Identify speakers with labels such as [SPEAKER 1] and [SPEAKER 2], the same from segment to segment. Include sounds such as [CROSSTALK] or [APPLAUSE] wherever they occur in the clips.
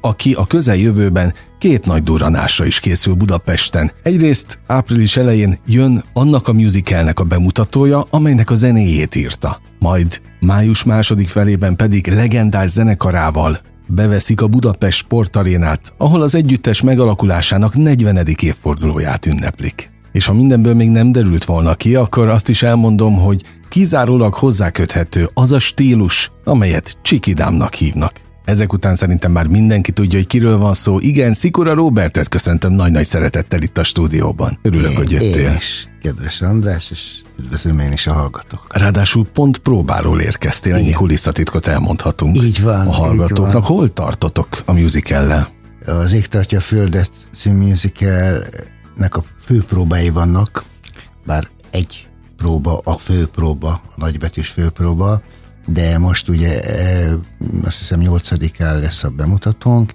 [SPEAKER 1] aki a közeljövőben két nagy duranásra is készül Budapesten. Egyrészt április elején jön annak a musicalnek a bemutatója, amelynek a zenéjét írta. Majd május második felében pedig legendás zenekarával beveszik a Budapest sportarénát, ahol az együttes megalakulásának 40. évfordulóját ünneplik. És ha mindenből még nem derült volna ki, akkor azt is elmondom, hogy kizárólag hozzáköthető az a stílus, amelyet Csikidámnak hívnak. Ezek után szerintem már mindenki tudja, hogy kiről van szó. Igen, Szikora Robertet köszöntöm nagy-nagy szeretettel itt a stúdióban. Örülök,
[SPEAKER 2] én,
[SPEAKER 1] hogy jöttél.
[SPEAKER 2] Én is, kedves András, és üdvözlöm én is a hallgatók.
[SPEAKER 1] Ráadásul pont próbáról érkeztél, ennyi kulisszatitkot elmondhatunk.
[SPEAKER 2] Így van.
[SPEAKER 1] A hallgatóknak van. hol tartotok a musicallel?
[SPEAKER 2] Az Ég tartja a Földet című musicalnek a főpróbái vannak, bár egy próba, a főpróba, a nagybetűs főpróba, de most ugye e, azt hiszem 8-án lesz a bemutatónk,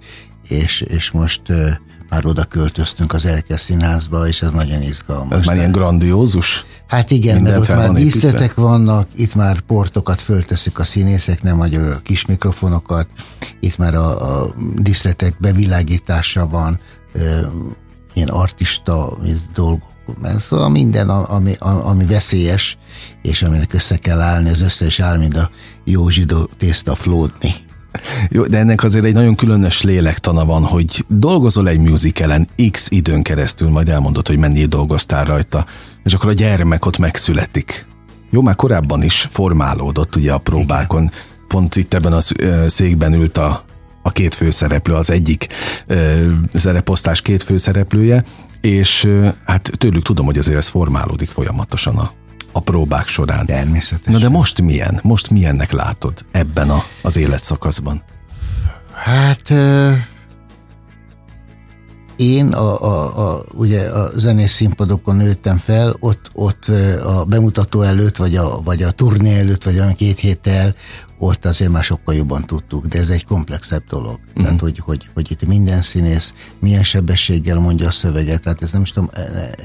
[SPEAKER 2] és, és most e, már oda költöztünk az Elke színházba, és ez nagyon izgalmas.
[SPEAKER 1] Ez már ilyen grandiózus?
[SPEAKER 2] Hát igen, Minden mert ott már díszletek vannak, itt már portokat fölteszik a színészek, nem magyar a kis mikrofonokat, itt már a, a díszletek bevilágítása van, e, ilyen artista dolgok Szóval minden, ami, ami veszélyes, és aminek össze kell állni, az összes áll, mint a jó zsidó tészta flódni.
[SPEAKER 1] Jó, de ennek azért egy nagyon különös lélektana van, hogy dolgozol egy musicalen x időn keresztül, majd elmondod, hogy mennyi dolgoztál rajta, és akkor a gyermek ott megszületik. Jó, már korábban is formálódott ugye a próbákon. Igen. Pont itt ebben a székben ült a, a két főszereplő, az egyik ö, szereposztás két főszereplője, és hát tőlük tudom, hogy azért ez formálódik folyamatosan a, a próbák során.
[SPEAKER 2] Természetesen.
[SPEAKER 1] Na de most milyen? Most milyennek látod ebben a, az életszakaszban?
[SPEAKER 2] Hát én a, a, a, ugye a zenés színpadokon nőttem fel, ott, ott a bemutató előtt, vagy a, vagy a turné előtt, vagy a két héttel, ott azért már sokkal jobban tudtuk, de ez egy komplexebb dolog. Mm. Tehát, hogy, hogy, hogy itt minden színész milyen sebességgel mondja a szöveget, tehát ezt nem is tudom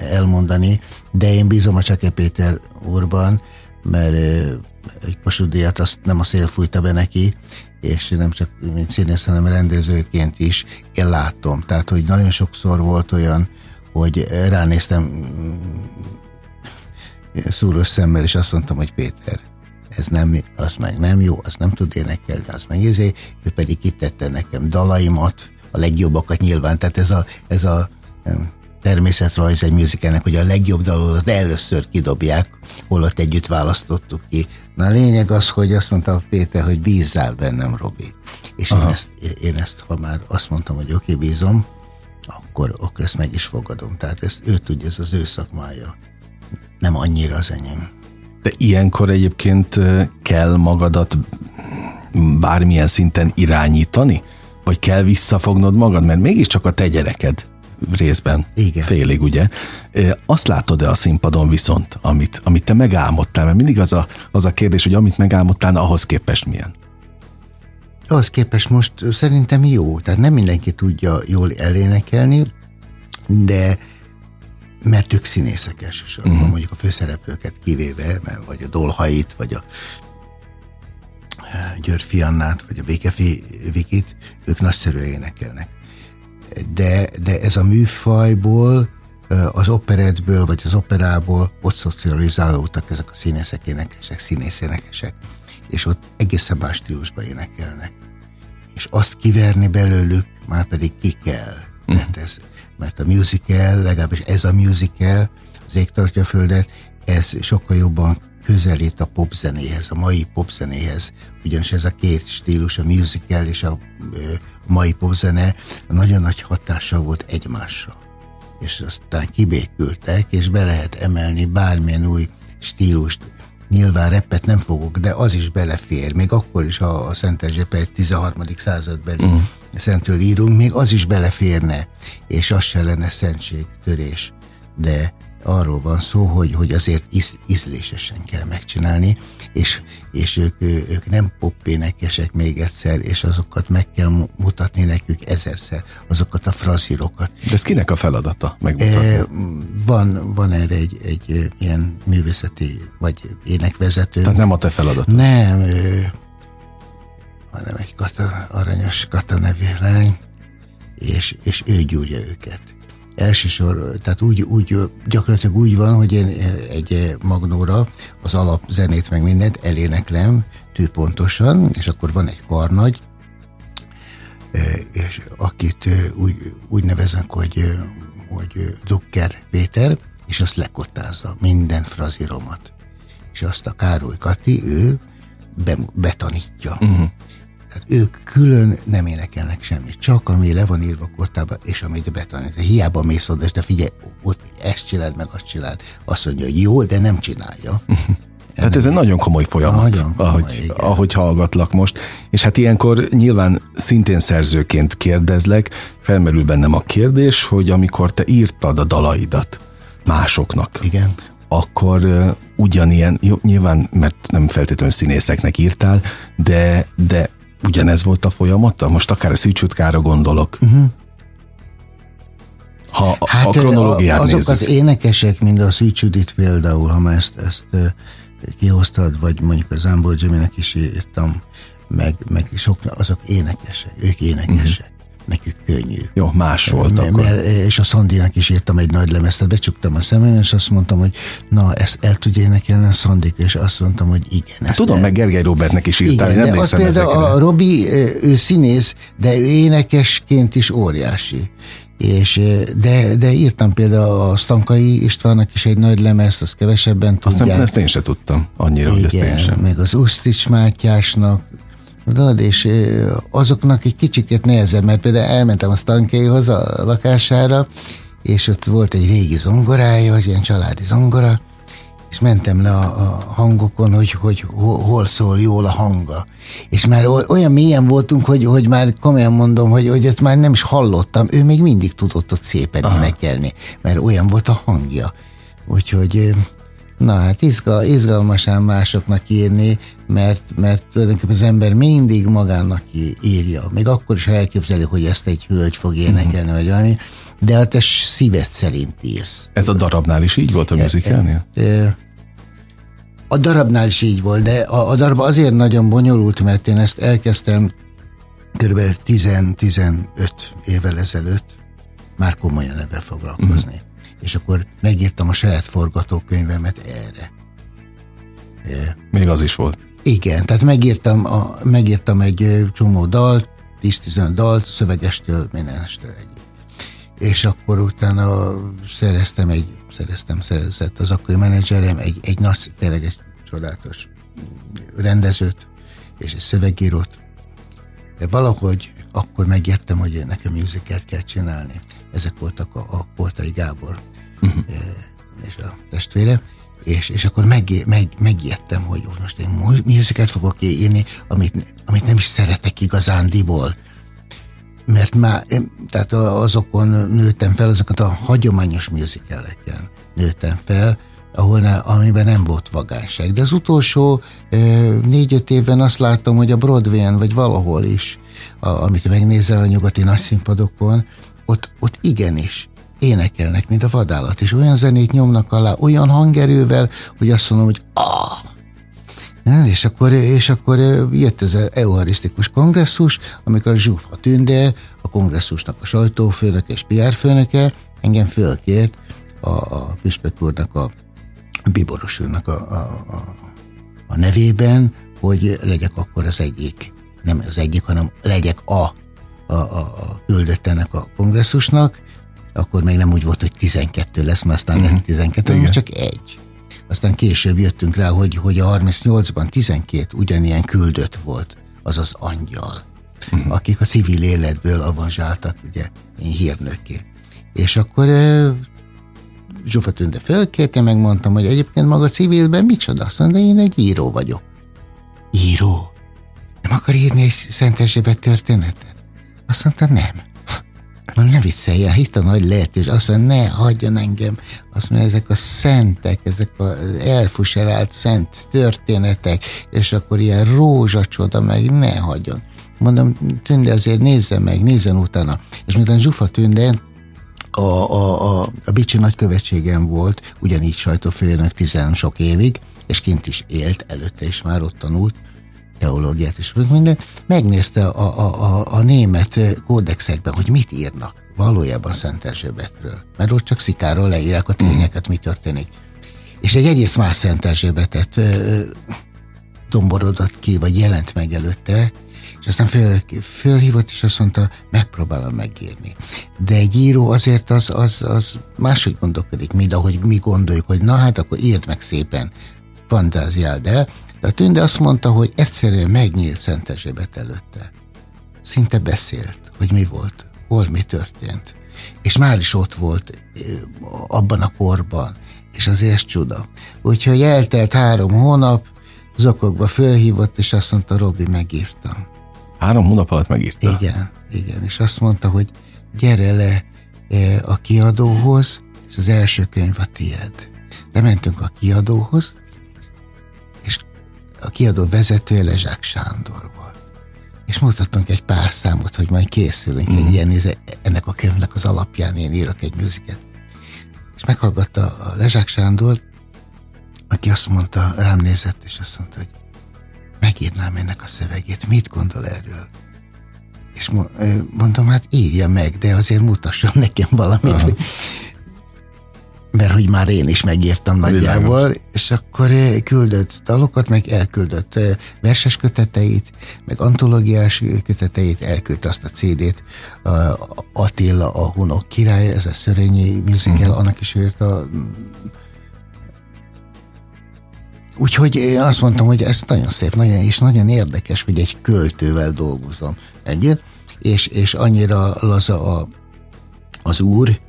[SPEAKER 2] elmondani, de én bízom a Cseke Péter úrban, mert egy Kossuth azt nem a szél fújta be neki, és nem csak mint színész, hanem rendezőként is én látom. Tehát, hogy nagyon sokszor volt olyan, hogy ránéztem mm, szúrós szemmel, és azt mondtam, hogy Péter, ez nem, az meg nem jó, az nem tud énekelni, az meg izé, ő pedig kitette nekem dalaimat, a legjobbakat nyilván, tehát ez a, ez a természetrajz egy musicalnek, hogy a legjobb dalodat először kidobják, holott együtt választottuk ki. Na a lényeg az, hogy azt mondta a Péter, hogy bízzál bennem, Robi. És én ezt, én ezt, ha már azt mondtam, hogy oké, okay, bízom, akkor, akkor ezt meg is fogadom. Tehát ezt ő tudja, ez az ő szakmája. Nem annyira az enyém.
[SPEAKER 1] De ilyenkor egyébként kell magadat bármilyen szinten irányítani? Vagy kell visszafognod magad? Mert mégiscsak a te gyereked részben.
[SPEAKER 2] Igen.
[SPEAKER 1] Félig, ugye? Azt látod-e a színpadon viszont, amit, amit te megálmodtál? Mert mindig az a, az a kérdés, hogy amit megálmodtál, ahhoz képest milyen?
[SPEAKER 2] Ahhoz képest most szerintem jó. Tehát nem mindenki tudja jól elénekelni, de mert ők színészek elsősorban, uh-huh. mondjuk a főszereplőket kivéve, vagy a Dolhait, vagy a György Fiannát, vagy a Békefi Vikit, ők nagyszerűen énekelnek de, de ez a műfajból, az operetből, vagy az operából ott szocializálódtak ezek a színészek, énekesek, színészénekesek, és ott egészen más stílusban énekelnek. És azt kiverni belőlük már pedig ki kell, mert, ez, mert a musical, legalábbis ez a musical, az Ég tartja a földet, ez sokkal jobban közelít a popzenéhez, a mai popzenéhez, ugyanis ez a két stílus, a musical és a mai popzene nagyon nagy hatással volt egymásra. És aztán kibékültek, és be lehet emelni bármilyen új stílust. nyilván repet nem fogok, de az is belefér, még akkor is, ha a Szent Erzsépe egy 13. századbeli uh-huh. szentről írunk, még az is beleférne, és az se lenne szentségtörés. De arról van szó, hogy, hogy azért íz, ízlésesen kell megcsinálni, és, és ők, ők nem poppénekesek még egyszer, és azokat meg kell mutatni nekük ezerszer, azokat a frazírokat.
[SPEAKER 1] De ez kinek a feladata megmutatni? E,
[SPEAKER 2] van, van erre egy, egy ilyen művészeti, vagy énekvezető.
[SPEAKER 1] Tehát nem a te feladatod?
[SPEAKER 2] Nem, ő, hanem egy kata, aranyos Kata nevű lány, és, és ő gyúrja őket elsősor, tehát úgy, úgy, gyakorlatilag úgy van, hogy én egy magnóra az alap zenét meg mindent eléneklem tűpontosan, és akkor van egy karnagy, és akit úgy, úgy neveznek, hogy, hogy Drucker Péter, és azt lekottázza minden frazíromat. És azt a Károly Kati, ő betanítja. Uh-huh. Tehát ők külön nem énekelnek semmit, csak ami le van írva kottába, és amit betanít. Hiába mész oda, de figyelj, ott ezt csináld, meg azt csináld. Azt mondja, hogy jó, de nem csinálja. [LAUGHS]
[SPEAKER 1] Hát ez egy nagyon komoly folyamat, nagyon komoly, ahogy, ahogy hallgatlak most. És hát ilyenkor nyilván szintén szerzőként kérdezlek, felmerül bennem a kérdés, hogy amikor te írtad a dalaidat másoknak,
[SPEAKER 2] Igen.
[SPEAKER 1] akkor uh, ugyanilyen, jó, nyilván, mert nem feltétlenül színészeknek írtál, de, de ugyanez volt a folyamata? Most akár a Szűcsutkára gondolok. Uh-huh. Ha hát, a kronológiát
[SPEAKER 2] azok
[SPEAKER 1] nézzük.
[SPEAKER 2] az énekesek, mint a Szűcsudit például, ha már ezt, ezt kihoztad, vagy mondjuk az Ámbol Jimmy-nek is írtam, meg, meg sok, azok énekesek, ők énekesek. Uh-huh nekik könnyű.
[SPEAKER 1] Jó, más volt
[SPEAKER 2] mert,
[SPEAKER 1] akkor.
[SPEAKER 2] Mert, és a Szandinak is írtam egy nagy lemezt, becsuktam a szemem, és azt mondtam, hogy na, ezt el tudja énekelni a Szandik, és azt mondtam, hogy igen. Ezt
[SPEAKER 1] Tudom,
[SPEAKER 2] el...
[SPEAKER 1] meg Gergely Robertnek is írtál, igen,
[SPEAKER 2] nem az például a Robi, ő színész, de ő énekesként is óriási. És, de, de írtam például a Stankai Istvánnak is egy nagy lemezt, azt kevesebben tudják.
[SPEAKER 1] Azt nem, ezt én sem tudtam annyira, Igen, hogy ezt én sem.
[SPEAKER 2] meg az Usztics Mátyásnak, Tudod, és azoknak egy kicsiket nehezebb, mert például elmentem a Stankéhoz a lakására, és ott volt egy régi zongorája, egy ilyen családi zongora, és mentem le a, a hangokon, hogy, hogy hol szól jól a hanga. És már olyan mélyen voltunk, hogy, hogy már komolyan mondom, hogy, hogy ott már nem is hallottam, ő még mindig tudott ott szépen Aha. énekelni, mert olyan volt a hangja. Úgyhogy Na hát izgal, izgalmasan másoknak írni, mert, mert tulajdonképpen az ember mindig magának írja. Még akkor is, ha elképzeli, hogy ezt egy hölgy fog énekelni, uh-huh. vagy valami, de a te szíved szerint írsz.
[SPEAKER 1] Ez a darabnál is így volt a musicalnél? E,
[SPEAKER 2] a darabnál is így volt, de a, a darab azért nagyon bonyolult, mert én ezt elkezdtem kb. 10-15 évvel ezelőtt már komolyan ebben foglalkozni. Uh-huh és akkor megírtam a saját forgatókönyvemet erre.
[SPEAKER 1] Még az is volt.
[SPEAKER 2] Igen, tehát megírtam, a, megírtam egy csomó dalt, 10-15 dalt, szövegestől, mindenestől egy. És akkor utána szereztem egy, szereztem, szerezett az akkori menedzserem egy, egy nagy, tényleg egy csodálatos rendezőt, és egy szövegírót, de valahogy akkor megértem, hogy nekem musicalt kell csinálni. Ezek voltak a, a Poltai Gábor uh-huh. és a testvére, és, és akkor meg, meg, megijedtem, hogy most én musicalt fogok írni, amit, amit nem is szeretek igazándiból. Mert már, tehát azokon nőttem fel, azokat a hagyományos musicaleken nőttem fel, ahol ne, amiben nem volt vagánság. De az utolsó négy-öt évben azt láttam, hogy a Broadway-en, vagy valahol is, a, amit megnézel a nyugati nagyszínpadokon, ott, ott igenis énekelnek, mint a vadállat, és olyan zenét nyomnak alá, olyan hangerővel, hogy azt mondom, hogy ah! És akkor, és akkor jött ez az euharisztikus kongresszus, amikor a Zsúfa Tünde, a kongresszusnak a sajtófőnök és PR főnöke engem fölkért a, a Püspök úrnak, a Biboros úrnak a, a, a, a nevében, hogy legyek akkor az egyik, nem az egyik, hanem legyek a, a, a, a küldöttenek a kongresszusnak, akkor még nem úgy volt, hogy 12 lesz, mert aztán uh-huh. lett 12, hanem csak egy. Aztán később jöttünk rá, hogy, hogy a 38-ban 12 ugyanilyen küldött volt, azaz angyal, uh-huh. akik a civil életből avanzsáltak, ugye, hírnökké. És akkor Zsufa Tünde fölkérte, megmondtam, hogy egyébként maga civilben micsoda? Azt mondta, én egy író vagyok. Író? Nem akar írni egy Szent Erzsébet történetet? Azt mondta, nem. Mondom, ne viccelj el, itt a nagy lehetős. Azt mondja, ne hagyjon engem. Azt mondja, ezek a szentek, ezek a elfuserált szent történetek, és akkor ilyen rózsacsoda, meg ne hagyjon. Mondom, Tünde azért nézze meg, nézzen utána. És miután Zsufa Tünde a, a, a, a Bicsi nagykövetségen volt, ugyanígy sajtófőnök tizen sok évig, és kint is élt, előtte is már ott tanult, teológiát is, minden, megnézte a, a, a, a német kódexekben, hogy mit írnak valójában Szent Erzsébetről. Mert ott csak szikáról leírják a tényeket, mi történik. És egy egész más Szent Erzsébetet domborodott ki, vagy jelent meg előtte, és aztán föl, fölhívott, és azt mondta, megpróbálom megírni. De egy író azért az, az, az máshogy gondolkodik, mint ahogy mi gondoljuk, hogy na hát akkor írd meg szépen, fantáziál, de de a tünde azt mondta, hogy egyszerűen megnyílt Szent Erzsébet előtte. Szinte beszélt, hogy mi volt, hol mi történt. És már is ott volt abban a korban, és azért csuda. Úgyhogy eltelt három hónap, zokogva fölhívott, és azt mondta, Robi, megírtam.
[SPEAKER 1] Három hónap alatt megírta?
[SPEAKER 2] Igen, igen, és azt mondta, hogy gyere le a kiadóhoz, és az első könyv a tied. Lementünk a kiadóhoz, a kiadó vezetője Lezsák Sándor volt. És mutattunk egy pár számot, hogy majd készülünk mm. egy mhm. ilyen, ennek a könyvnek az alapján én írok egy műziket. És meghallgatta a Lezsák Sándor, aki azt mondta, rám nézett, és azt mondta, hogy megírnám ennek a szövegét, mit gondol erről? És mondom, hát írja meg, de azért mutasson nekem valamit, Aha. hogy mert hogy már én is megírtam nagyjából, Világos. és akkor eh, küldött dalokat, meg elküldött eh, verses köteteit, meg antológiás köteteit, elküldte azt a CD-t. Attila a Hunok király, ez a Szörényi musical, uh-huh. annak is írt a Úgyhogy én azt mondtam, hogy ez nagyon szép, nagyon, és nagyon érdekes, hogy egy költővel dolgozom együtt, és, és annyira laza a, az úr,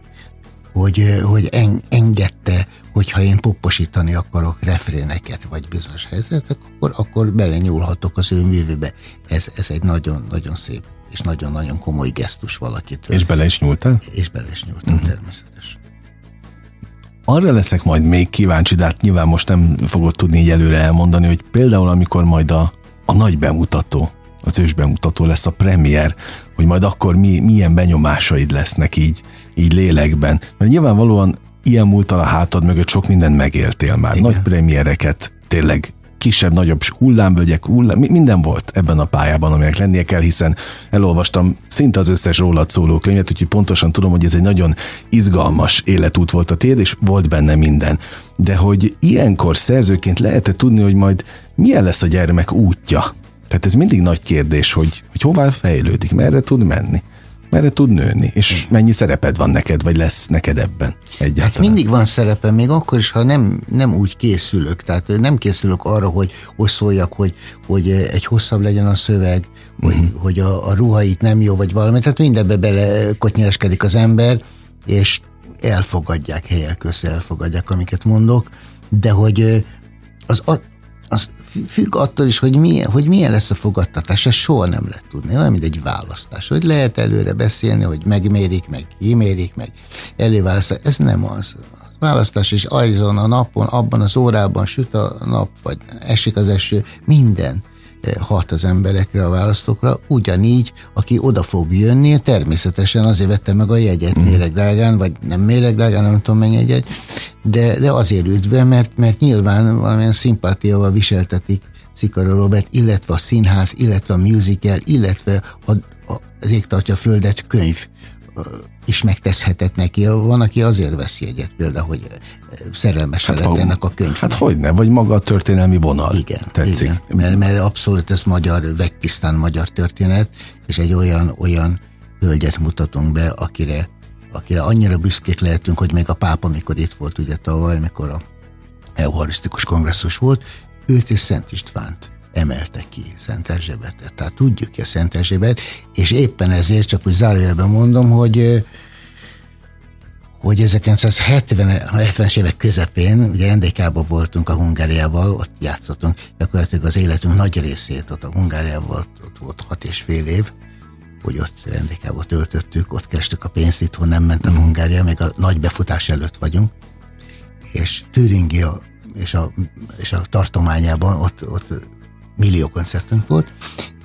[SPEAKER 2] hogy, hogy en, engedte, hogyha én popposítani akarok refréneket, vagy bizonyos helyzetek, akkor, akkor belenyúlhatok az ő művébe. Ez, ez egy nagyon-nagyon szép és nagyon-nagyon komoly gesztus valakitől.
[SPEAKER 1] És bele is nyúltál?
[SPEAKER 2] És bele is nyúltam, uh-huh. természetesen.
[SPEAKER 1] Arra leszek majd még kíváncsi, de hát nyilván most nem fogod tudni így előre elmondani, hogy például amikor majd a, a nagy bemutató, az ős bemutató lesz a premier, hogy majd akkor mi, milyen benyomásaid lesznek így, így lélekben. Mert nyilvánvalóan ilyen múltal a hátad mögött sok mindent megéltél már. Igen. Nagy premiereket, tényleg kisebb, nagyobb hullámvölgyek, hullám, minden volt ebben a pályában, aminek lennie kell, hiszen elolvastam szinte az összes rólad szóló könyvet, úgyhogy pontosan tudom, hogy ez egy nagyon izgalmas életút volt a tiéd, és volt benne minden. De hogy ilyenkor szerzőként lehet tudni, hogy majd milyen lesz a gyermek útja? Tehát ez mindig nagy kérdés, hogy, hogy hová fejlődik, merre tud menni merre tud nőni, és mennyi szereped van neked, vagy lesz neked ebben egyáltalán? Hát
[SPEAKER 2] mindig van szerepem, még akkor is, ha nem, nem úgy készülök, tehát nem készülök arra, hogy szóljak, hogy, hogy egy hosszabb legyen a szöveg, hogy, uh-huh. hogy a, a ruhait nem jó, vagy valami, tehát mindenbe bele kotnyeskedik az ember, és elfogadják, helyek közt elfogadják, amiket mondok, de hogy az, az függ attól is, hogy milyen, hogy milyen lesz a fogadtatás, ezt soha nem lehet tudni, olyan, mint egy választás, hogy lehet előre beszélni, hogy megmérik, meg kimérik, meg előválasztás, ez nem az. A választás is azon a napon, abban az órában süt a nap, vagy esik az eső, minden hat az emberekre, a választókra, ugyanígy, aki oda fog jönni, természetesen azért vette meg a jegyet mm. méregdrágán, vagy nem méregdrágán, nem tudom mennyi jegyet, de, de azért ült be, mert, mert nyilván valamilyen szimpátiával viseltetik Szikara Robert, illetve a színház, illetve a musical, illetve a, a, az Ég tartja földet könyv is megteszhetett neki. Van, aki azért vesz jegyet például, hogy szerelmes hát, lett ennek a könyv.
[SPEAKER 1] Hát hogy ne, vagy maga a történelmi vonal.
[SPEAKER 2] Igen, tetszik. Igen, mert, mert abszolút ez magyar, vegykisztán magyar történet, és egy olyan, olyan hölgyet mutatunk be, akire, akire annyira büszkék lehetünk, hogy még a pápa, amikor itt volt ugye tavaly, amikor a eucharisztikus kongresszus volt, őt és Szent Istvánt emelte ki Szent Erzsébetet. Tehát tudjuk a Szent Erzsébet, és éppen ezért, csak úgy zárójelben mondom, hogy hogy 1970-es évek közepén, ugye NDK-ban voltunk a Hungáriával, ott játszottunk, gyakorlatilag az életünk nagy részét ott a Hungáriával, ott, ott volt hat és fél év, hogy ott NDK-ba töltöttük, ott kerestük a pénzt, itthon nem ment a. Hungária, még a nagy befutás előtt vagyunk, és Türingia és a, és a tartományában ott, ott millió koncertünk volt,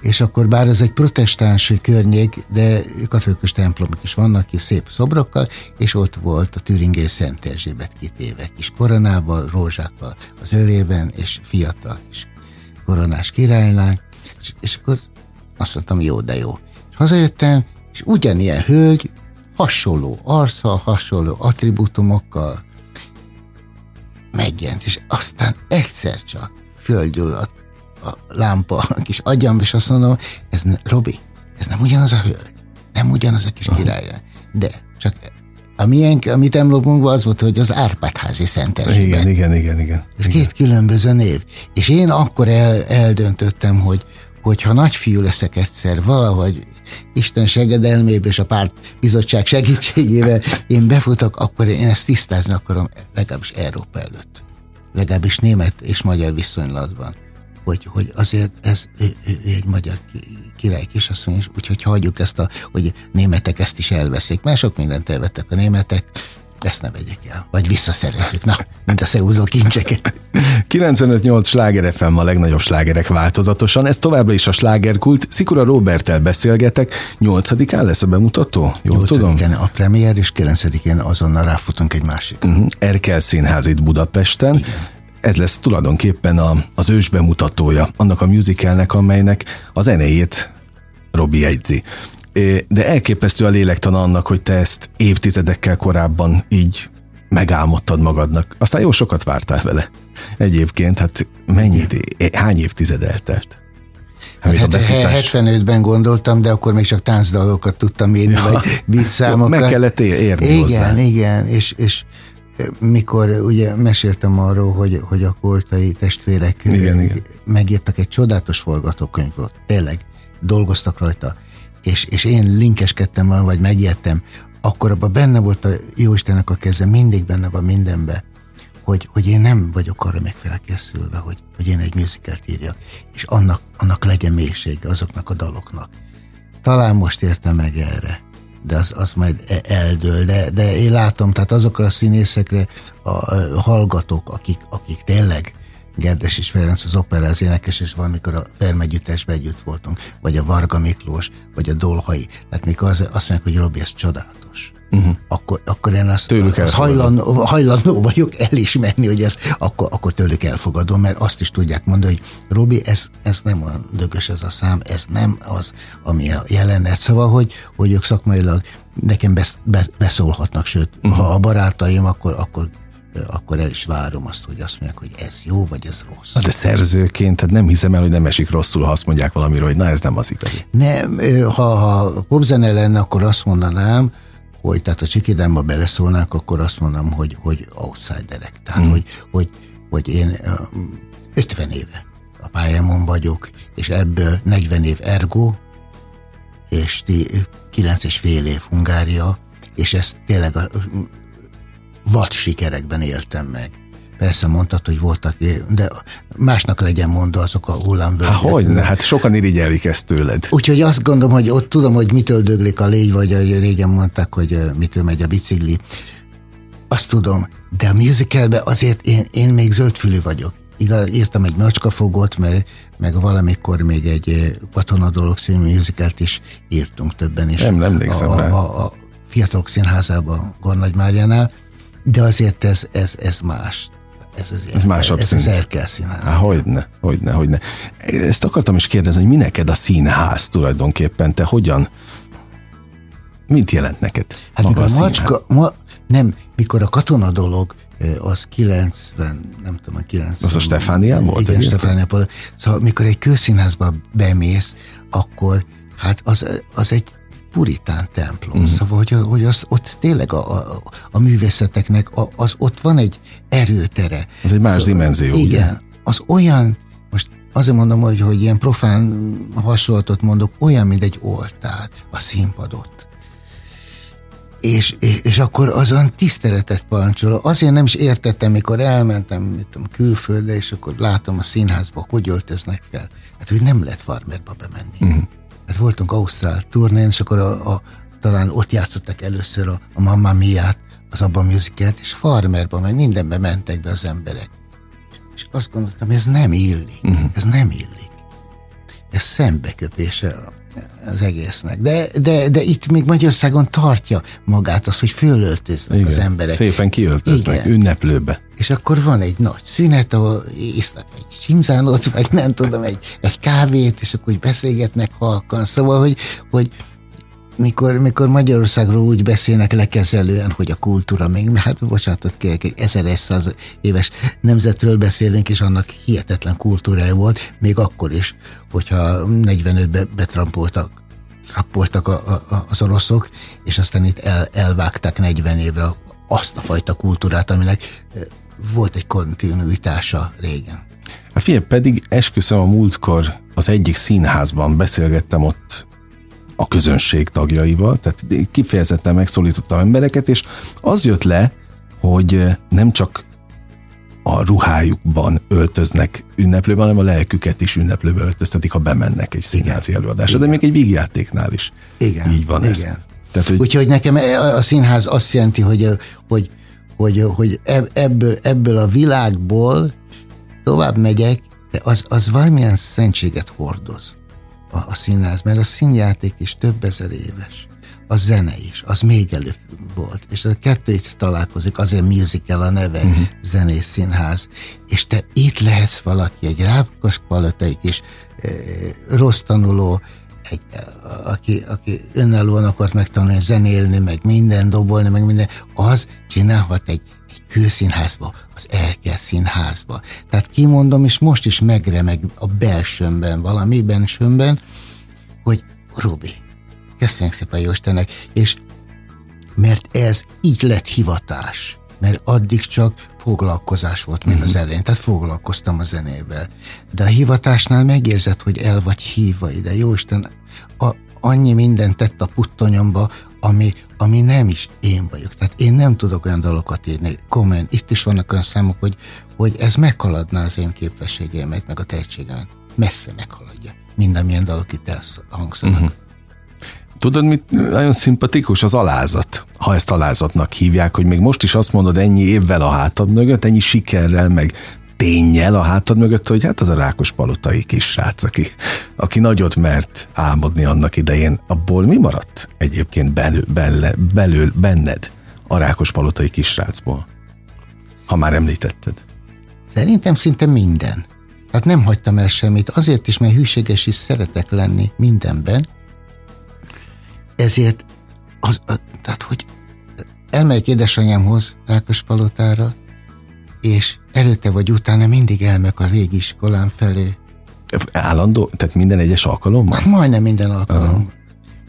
[SPEAKER 2] és akkor bár ez egy protestáns környék, de katolikus templomok is vannak, és szép szobrokkal, és ott volt a Türingé Szent Erzsébet kitéve, kis koronával, rózsákkal az ölében, és fiatal is koronás királylány, és, és akkor azt mondtam, jó, de jó. És hazajöttem, és ugyanilyen hölgy, hasonló arca, hasonló attribútumokkal megjelent, és aztán egyszer csak földgyulladt a lámpa a kis agyam, és azt mondom, ez ne, Robi, ez nem ugyanaz a hölgy, nem ugyanaz a kis királya, de csak a miénk, amit emlopunk, az volt, hogy az Árpádházi Szent
[SPEAKER 1] Igen, igen, igen, igen.
[SPEAKER 2] Ez
[SPEAKER 1] igen.
[SPEAKER 2] két különböző név. És én akkor el, eldöntöttem, hogy hogyha nagyfiú leszek egyszer, valahogy Isten segedelméből és a párt bizottság segítségével én befutok, akkor én ezt tisztázni akarom legalábbis Európa előtt. Legalábbis német és magyar viszonylatban hogy, hogy azért ez ő, ő, ő egy magyar király kisasszony, és úgyhogy hagyjuk ezt a, hogy németek ezt is elveszik. Mások mindent elvettek a németek, ezt ne vegyek el, vagy visszaszerezzük, na, mint a szeúzó kincseket. [LAUGHS]
[SPEAKER 1] 95-8 sláger FM a legnagyobb slágerek változatosan, ez továbbra is a slágerkult. Szikora Robertel beszélgetek, 8-án lesz a bemutató?
[SPEAKER 2] Jól 8 tudom? a premier, és 9-én azonnal ráfutunk egy másik.
[SPEAKER 1] Uh-huh. Erkel Színház itt Budapesten. Igen ez lesz tulajdonképpen a, az ős bemutatója annak a musicalnek, amelynek a zenéjét Robi jegyzi. De elképesztő a lélektan annak, hogy te ezt évtizedekkel korábban így megálmodtad magadnak. Aztán jó sokat vártál vele. Egyébként, hát mennyi, hány évtized eltelt?
[SPEAKER 2] Hát, hát 75-ben gondoltam, de akkor még csak táncdalokat tudtam írni, ja. vagy vicszámokat. [LAUGHS]
[SPEAKER 1] Meg kellett érni
[SPEAKER 2] Igen, hozzá. igen, és, és mikor ugye meséltem arról, hogy, hogy a koltai testvérek igen, igen. megírtak egy csodálatos forgatókönyvot, tényleg dolgoztak rajta, és, és én linkeskedtem van, vagy megijedtem, akkor abban benne volt a Jóistennek a keze, mindig benne van mindenbe, hogy, hogy én nem vagyok arra meg felkészülve, hogy, hogy én egy musicalt írjak, és annak, annak legyen mélysége azoknak a daloknak. Talán most értem meg erre de az, az majd e- eldől. De, de én látom, tehát azokra a színészekre a, a hallgatók, akik, akik tényleg Gerdes és Ferenc az opera, az énekes, és valamikor a Fermegyüttesben együtt voltunk, vagy a Varga Miklós, vagy a Dolhai. Tehát mikor az, azt mondják, hogy Robi, ez csodálatos. Uh-huh. Akkor, akkor én azt, tőlük azt hajlandó, hajlandó vagyok elismerni, hogy ez akkor, akkor tőlük elfogadom, mert azt is tudják mondani, hogy Robi, ez, ez nem olyan dögös ez a szám, ez nem az, ami a jelenet. Szóval, hogy, hogy ők szakmailag nekem besz, be, beszólhatnak, sőt, uh-huh. ha a barátaim, akkor, akkor akkor el is várom azt, hogy azt mondják, hogy ez jó, vagy ez rossz.
[SPEAKER 1] Na de szerzőként, tehát nem hiszem el, hogy nem esik rosszul, ha azt mondják valamiről, hogy na ez nem az igazi.
[SPEAKER 2] Nem, ha, ha popzene lenne, akkor azt mondanám, hogy tehát a csikidámba beleszólnák, akkor azt mondom, hogy, hogy outsiderek. Tehát, mm. hogy, hogy, hogy én 50 éve a pályámon vagyok, és ebből 40 év ergo, és 9 és fél év Hungária, és ezt tényleg a vad sikerekben éltem meg. Persze mondtad, hogy voltak, de másnak legyen mondva azok a hullámvölgyek.
[SPEAKER 1] Há, hogy ne, hát sokan irigyelik ezt tőled.
[SPEAKER 2] Úgyhogy azt gondolom, hogy ott tudom, hogy mitől döglik a légy, vagy hogy régen mondták, hogy mitől megy a bicikli. Azt tudom, de a musicalben azért én, én még zöldfülű vagyok. Igaz, írtam egy macskafogot, meg, meg valamikor még egy Katona Dolog című musicalt is írtunk többen is.
[SPEAKER 1] Nem, nem emlékszem
[SPEAKER 2] a, a, a Fiatalok Színházában Gornagy Máriánál, de azért ez, ez, ez más ez az, ez másabb ez az Erkel színház.
[SPEAKER 1] Há, hogyne, hogyne, hogyne. Ezt akartam is kérdezni, hogy mi neked a színház tulajdonképpen, te hogyan, mit jelent neked
[SPEAKER 2] Hát maga mikor a macska, ma, nem, mikor a katona dolog, az 90, nem tudom, 90.
[SPEAKER 1] Az a Stefánia volt?
[SPEAKER 2] Igen, Stefánia volt. Szóval mikor egy kőszínházba bemész, akkor hát az, az egy puritán templom. Mm. Szóval, hogy, hogy az, ott tényleg a, a, a művészeteknek a, az ott van egy erőtere.
[SPEAKER 1] Ez egy más szóval, dimenzió.
[SPEAKER 2] Igen. Ugye? Az olyan, most azért mondom, hogy, hogy ilyen profán hasonlatot mondok, olyan, mint egy oltár a színpadot. és, és, és akkor azon tiszteletet parancsol. Azért nem is értettem, mikor elmentem mit tudom, külföldre, és akkor látom a színházba, hogy öltöznek fel. Hát, hogy nem lehet farmerba bemenni. Uh-huh. Hát voltunk Ausztrál turnén, és akkor a, a, talán ott játszottak először a, a Mamma Mia-t, az abban a musicalt, és farmerba, meg mindenbe mentek be az emberek. És azt gondoltam, ez nem illik, uh-huh. ez nem illik. Ez szembeköpése az egésznek. De, de, de itt még Magyarországon tartja magát az, hogy fölöltöznek Igen, az emberek.
[SPEAKER 1] Szépen kiöltöznek, Igen. ünneplőbe.
[SPEAKER 2] És akkor van egy nagy szünet, ahol isznak egy csinzánot, vagy nem tudom, egy, egy kávét, és akkor úgy beszélgetnek halkan. Szóval, hogy, hogy mikor, mikor Magyarországról úgy beszélnek lekezelően, hogy a kultúra még, hát bocsánatot kérek, 1100 éves nemzetről beszélünk, és annak hihetetlen kultúrája volt, még akkor is, hogyha 45-be betrampoltak trappoltak a, a, az oroszok, és aztán itt el, elvágták 40 évre azt a fajta kultúrát, aminek volt egy kontinuitása régen.
[SPEAKER 1] Hát figyelj, pedig esküszöm a múltkor az egyik színházban beszélgettem ott a közönség tagjaival, tehát kifejezetten megszólítottam embereket, és az jött le, hogy nem csak a ruhájukban öltöznek ünneplőben, hanem a lelküket is ünneplőbe öltöztetik, ha bemennek egy színházi előadásra, de még egy vígjátéknál is igen. így van Igen. ez.
[SPEAKER 2] Tehát, hogy... Úgyhogy nekem a színház azt jelenti, hogy, hogy, hogy, hogy ebből, ebből a világból tovább megyek, de az, az valamilyen szentséget hordoz a, a színház, mert a színjáték is több ezer éves. A zene is, az még előbb volt. És a kettő itt találkozik, azért musical a neve, uh-huh. zenész színház. És te itt lehetsz valaki, egy rákos palotai kis e, rossz tanuló, egy, aki, aki önállóan akart megtanulni zenélni, meg minden, dobolni, meg minden, az csinálhat egy kőszínházba, az Erkel színházba. Tehát kimondom, és most is megremeg a belsőmben, valami bensőmben, hogy Robi, köszönjük szépen Jóstenek, és mert ez így lett hivatás, mert addig csak foglalkozás volt, mint uh-huh. az mhm. elején, tehát foglalkoztam a zenével. De a hivatásnál megérzed, hogy el vagy hívva ide. Jóisten, a, annyi mindent tett a puttonyomba, ami, ami nem is én vagyok. Tehát én nem tudok olyan dalokat írni. Komment, itt is vannak olyan számok, hogy, hogy ez meghaladná az én képességeimet, meg a tehetségemet. Messze meghaladja. Mind amilyen dalok itt elhangzanak. Uh-huh.
[SPEAKER 1] Tudod, mit nagyon szimpatikus az alázat, ha ezt alázatnak hívják, hogy még most is azt mondod ennyi évvel a hátad mögött, ennyi sikerrel, meg tényel a hátad mögött, hogy hát az a rákos palotai srác, aki, aki nagyot mert álmodni annak idején, abból mi maradt egyébként belül, belül, belül benned a rákos palotai kisrácból? Ha már említetted.
[SPEAKER 2] Szerintem szinte minden. Hát nem hagytam el semmit, azért is, mert hűséges is szeretek lenni mindenben, ezért az, a, tehát, hogy elmegyek édesanyámhoz, Rákos Palotára, és előtte vagy utána mindig elmek a régi iskolám felé.
[SPEAKER 1] Állandó? Tehát minden egyes alkalommal?
[SPEAKER 2] Hát majdnem minden alkalom. Uh-huh.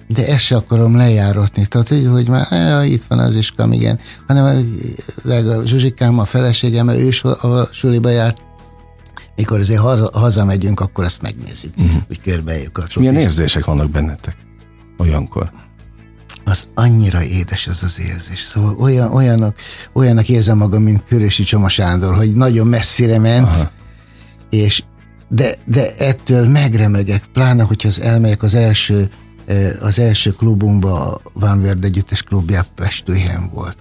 [SPEAKER 2] De ezt se akarom lejáratni. Tehát, hogy, hogy már ja, itt van az iskam, igen. Hanem a, a Zsuzsikám, a feleségem, ő is a suliba járt, mikor azért haza, hazamegyünk, akkor azt megnézzük, uh-huh. hogy körbeéljük a
[SPEAKER 1] Milyen érzések vannak bennetek olyankor?
[SPEAKER 2] Az annyira édes az az érzés. Szóval olyan, olyanok, olyanok érzem magam, mint Körösi Csoma Sándor, hogy nagyon messzire ment, Aha. és de, de ettől megremegek, pláne, hogyha az elmegyek az első, az első klubunkba, a Van Verde együttes klubja Pestőhelyen volt.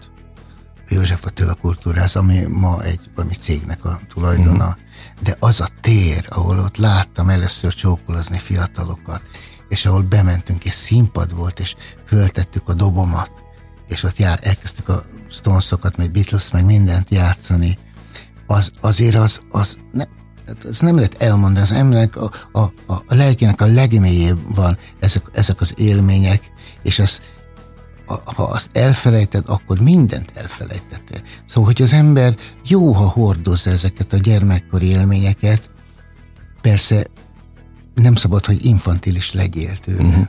[SPEAKER 2] József Attila Kultúráz, ami ma egy valami cégnek a tulajdona. Uh-huh. De az a tér, ahol ott láttam először csókolozni fiatalokat, és ahol bementünk, és színpad volt, és föltettük a dobomat, és ott já, elkezdtük a Stonesokat, meg Beatles, meg mindent játszani, az, azért az, az, ne, az nem lehet elmondani, az embernek a, a, a, a lelkének a legmélyébb van ezek, ezek az élmények, és az, a, ha azt elfelejted, akkor mindent elfelejtettél. Szóval, hogy az ember jó, ha hordozza ezeket a gyermekkori élményeket, persze nem szabad, hogy infantilis legyél tőle. Uh-huh.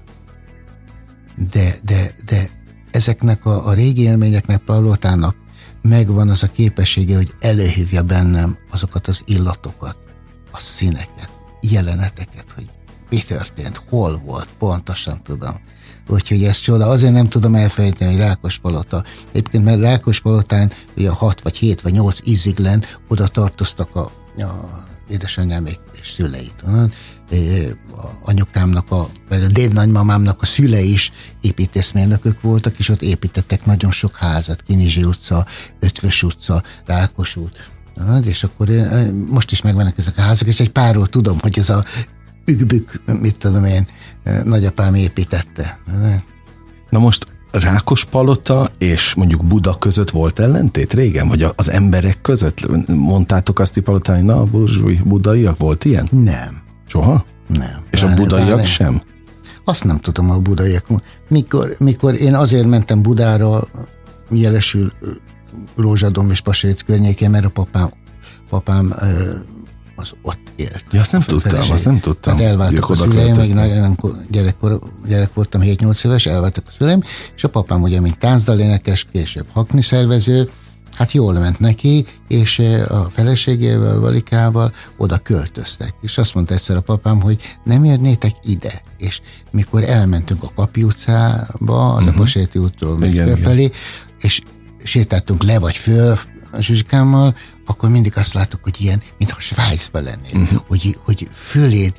[SPEAKER 2] De, de, de ezeknek a, a régi élményeknek, Palotának megvan az a képessége, hogy előhívja bennem azokat az illatokat, a színeket, jeleneteket, hogy mi történt, hol volt, pontosan tudom. Úgyhogy ez csoda. Azért nem tudom elfelejteni, hogy Rákospalota. Egyébként mert Rákospalotán ugye 6 vagy 7 vagy 8 iziglen oda tartoztak a, a édesanyámék és szüleit. A anyukámnak, a, vagy a dédnagymamámnak a szülei is építészmérnökök voltak, és ott építettek nagyon sok házat, Kinizsi utca, Ötvös utca, Rákos út. És akkor én, most is megvannak ezek a házak, és egy párról tudom, hogy ez a ügbük, mit tudom én, nagyapám építette.
[SPEAKER 1] Na most Rákos Palota és mondjuk Buda között volt ellentét régen? Vagy az emberek között? Mondtátok azt hogy na, burzsúj, budaiak volt ilyen?
[SPEAKER 2] Nem.
[SPEAKER 1] Soha?
[SPEAKER 2] Nem.
[SPEAKER 1] És a budaiak báne. sem?
[SPEAKER 2] Azt nem tudom a budaiak. Mikor, mikor én azért mentem Budára, jelesül Rózsadom és Pasét környékén, mert a papám, papám az ott élt.
[SPEAKER 1] Ja, azt nem tudtam, azt nem tudtam.
[SPEAKER 2] Tehát elváltak a szüleim, meg nagyon gyerekkor, gyerek voltam, 7-8 éves, elváltak a szüleim, és a papám ugye, mint táncdalénekes, később hakni szervező, hát jól ment neki, és a feleségével, Valikával oda költöztek. És azt mondta egyszer a papám, hogy nem érnétek ide. És mikor elmentünk a Kapi utcába, a uh-huh. Paséti útról még felfelé, és sétáltunk le vagy föl a Zsuzsikámmal, akkor mindig azt látok, hogy ilyen, mintha Svájcban lennél, uh-huh. hogy, hogy föléd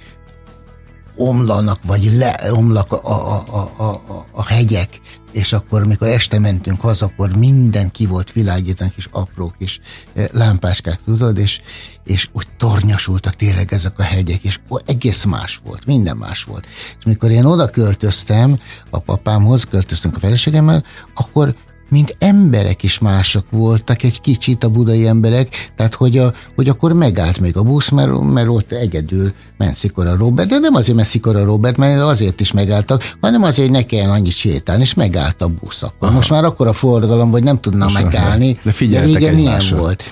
[SPEAKER 2] omlanak, vagy leomlak a, a, a, a, a hegyek, és akkor, amikor este mentünk haza, akkor minden ki volt világítanak, kis apró kis eh, lámpáskák, tudod, és, és úgy tornyosultak tényleg ezek a hegyek, és egész más volt, minden más volt. És mikor én oda költöztem a papámhoz, költöztünk a feleségemmel, akkor mint emberek is mások voltak, egy kicsit a budai emberek, tehát hogy, a, hogy akkor megállt még a busz, mert, mert ott egyedül ment Szikora Robert, de nem azért, mert Szikora Robert, mert azért is megálltak, hanem azért, hogy ne kelljen annyit sétálni, és megállt a busz akkor. Aha. Most már akkor a forgalom, hogy nem tudna Most megállni,
[SPEAKER 1] de, de régen milyen
[SPEAKER 2] volt.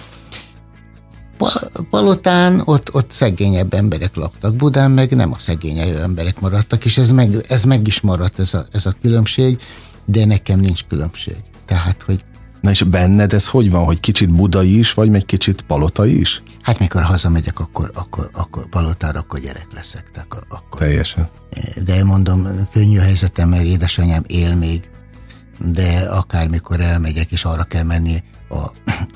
[SPEAKER 2] Palotán ott, ott szegényebb emberek laktak, Budán meg nem a szegényebb emberek maradtak, és ez meg, ez meg is maradt ez a, ez a különbség, de nekem nincs különbség. Tehát, hogy
[SPEAKER 1] Na és benned ez hogy van, hogy kicsit budai is, vagy egy kicsit palotai is?
[SPEAKER 2] Hát mikor hazamegyek, akkor, akkor, akkor palotára, akkor gyerek leszek. Tehát akkor,
[SPEAKER 1] Teljesen.
[SPEAKER 2] De mondom, könnyű helyzetem, mert édesanyám él még, de akármikor elmegyek, és arra kell menni a,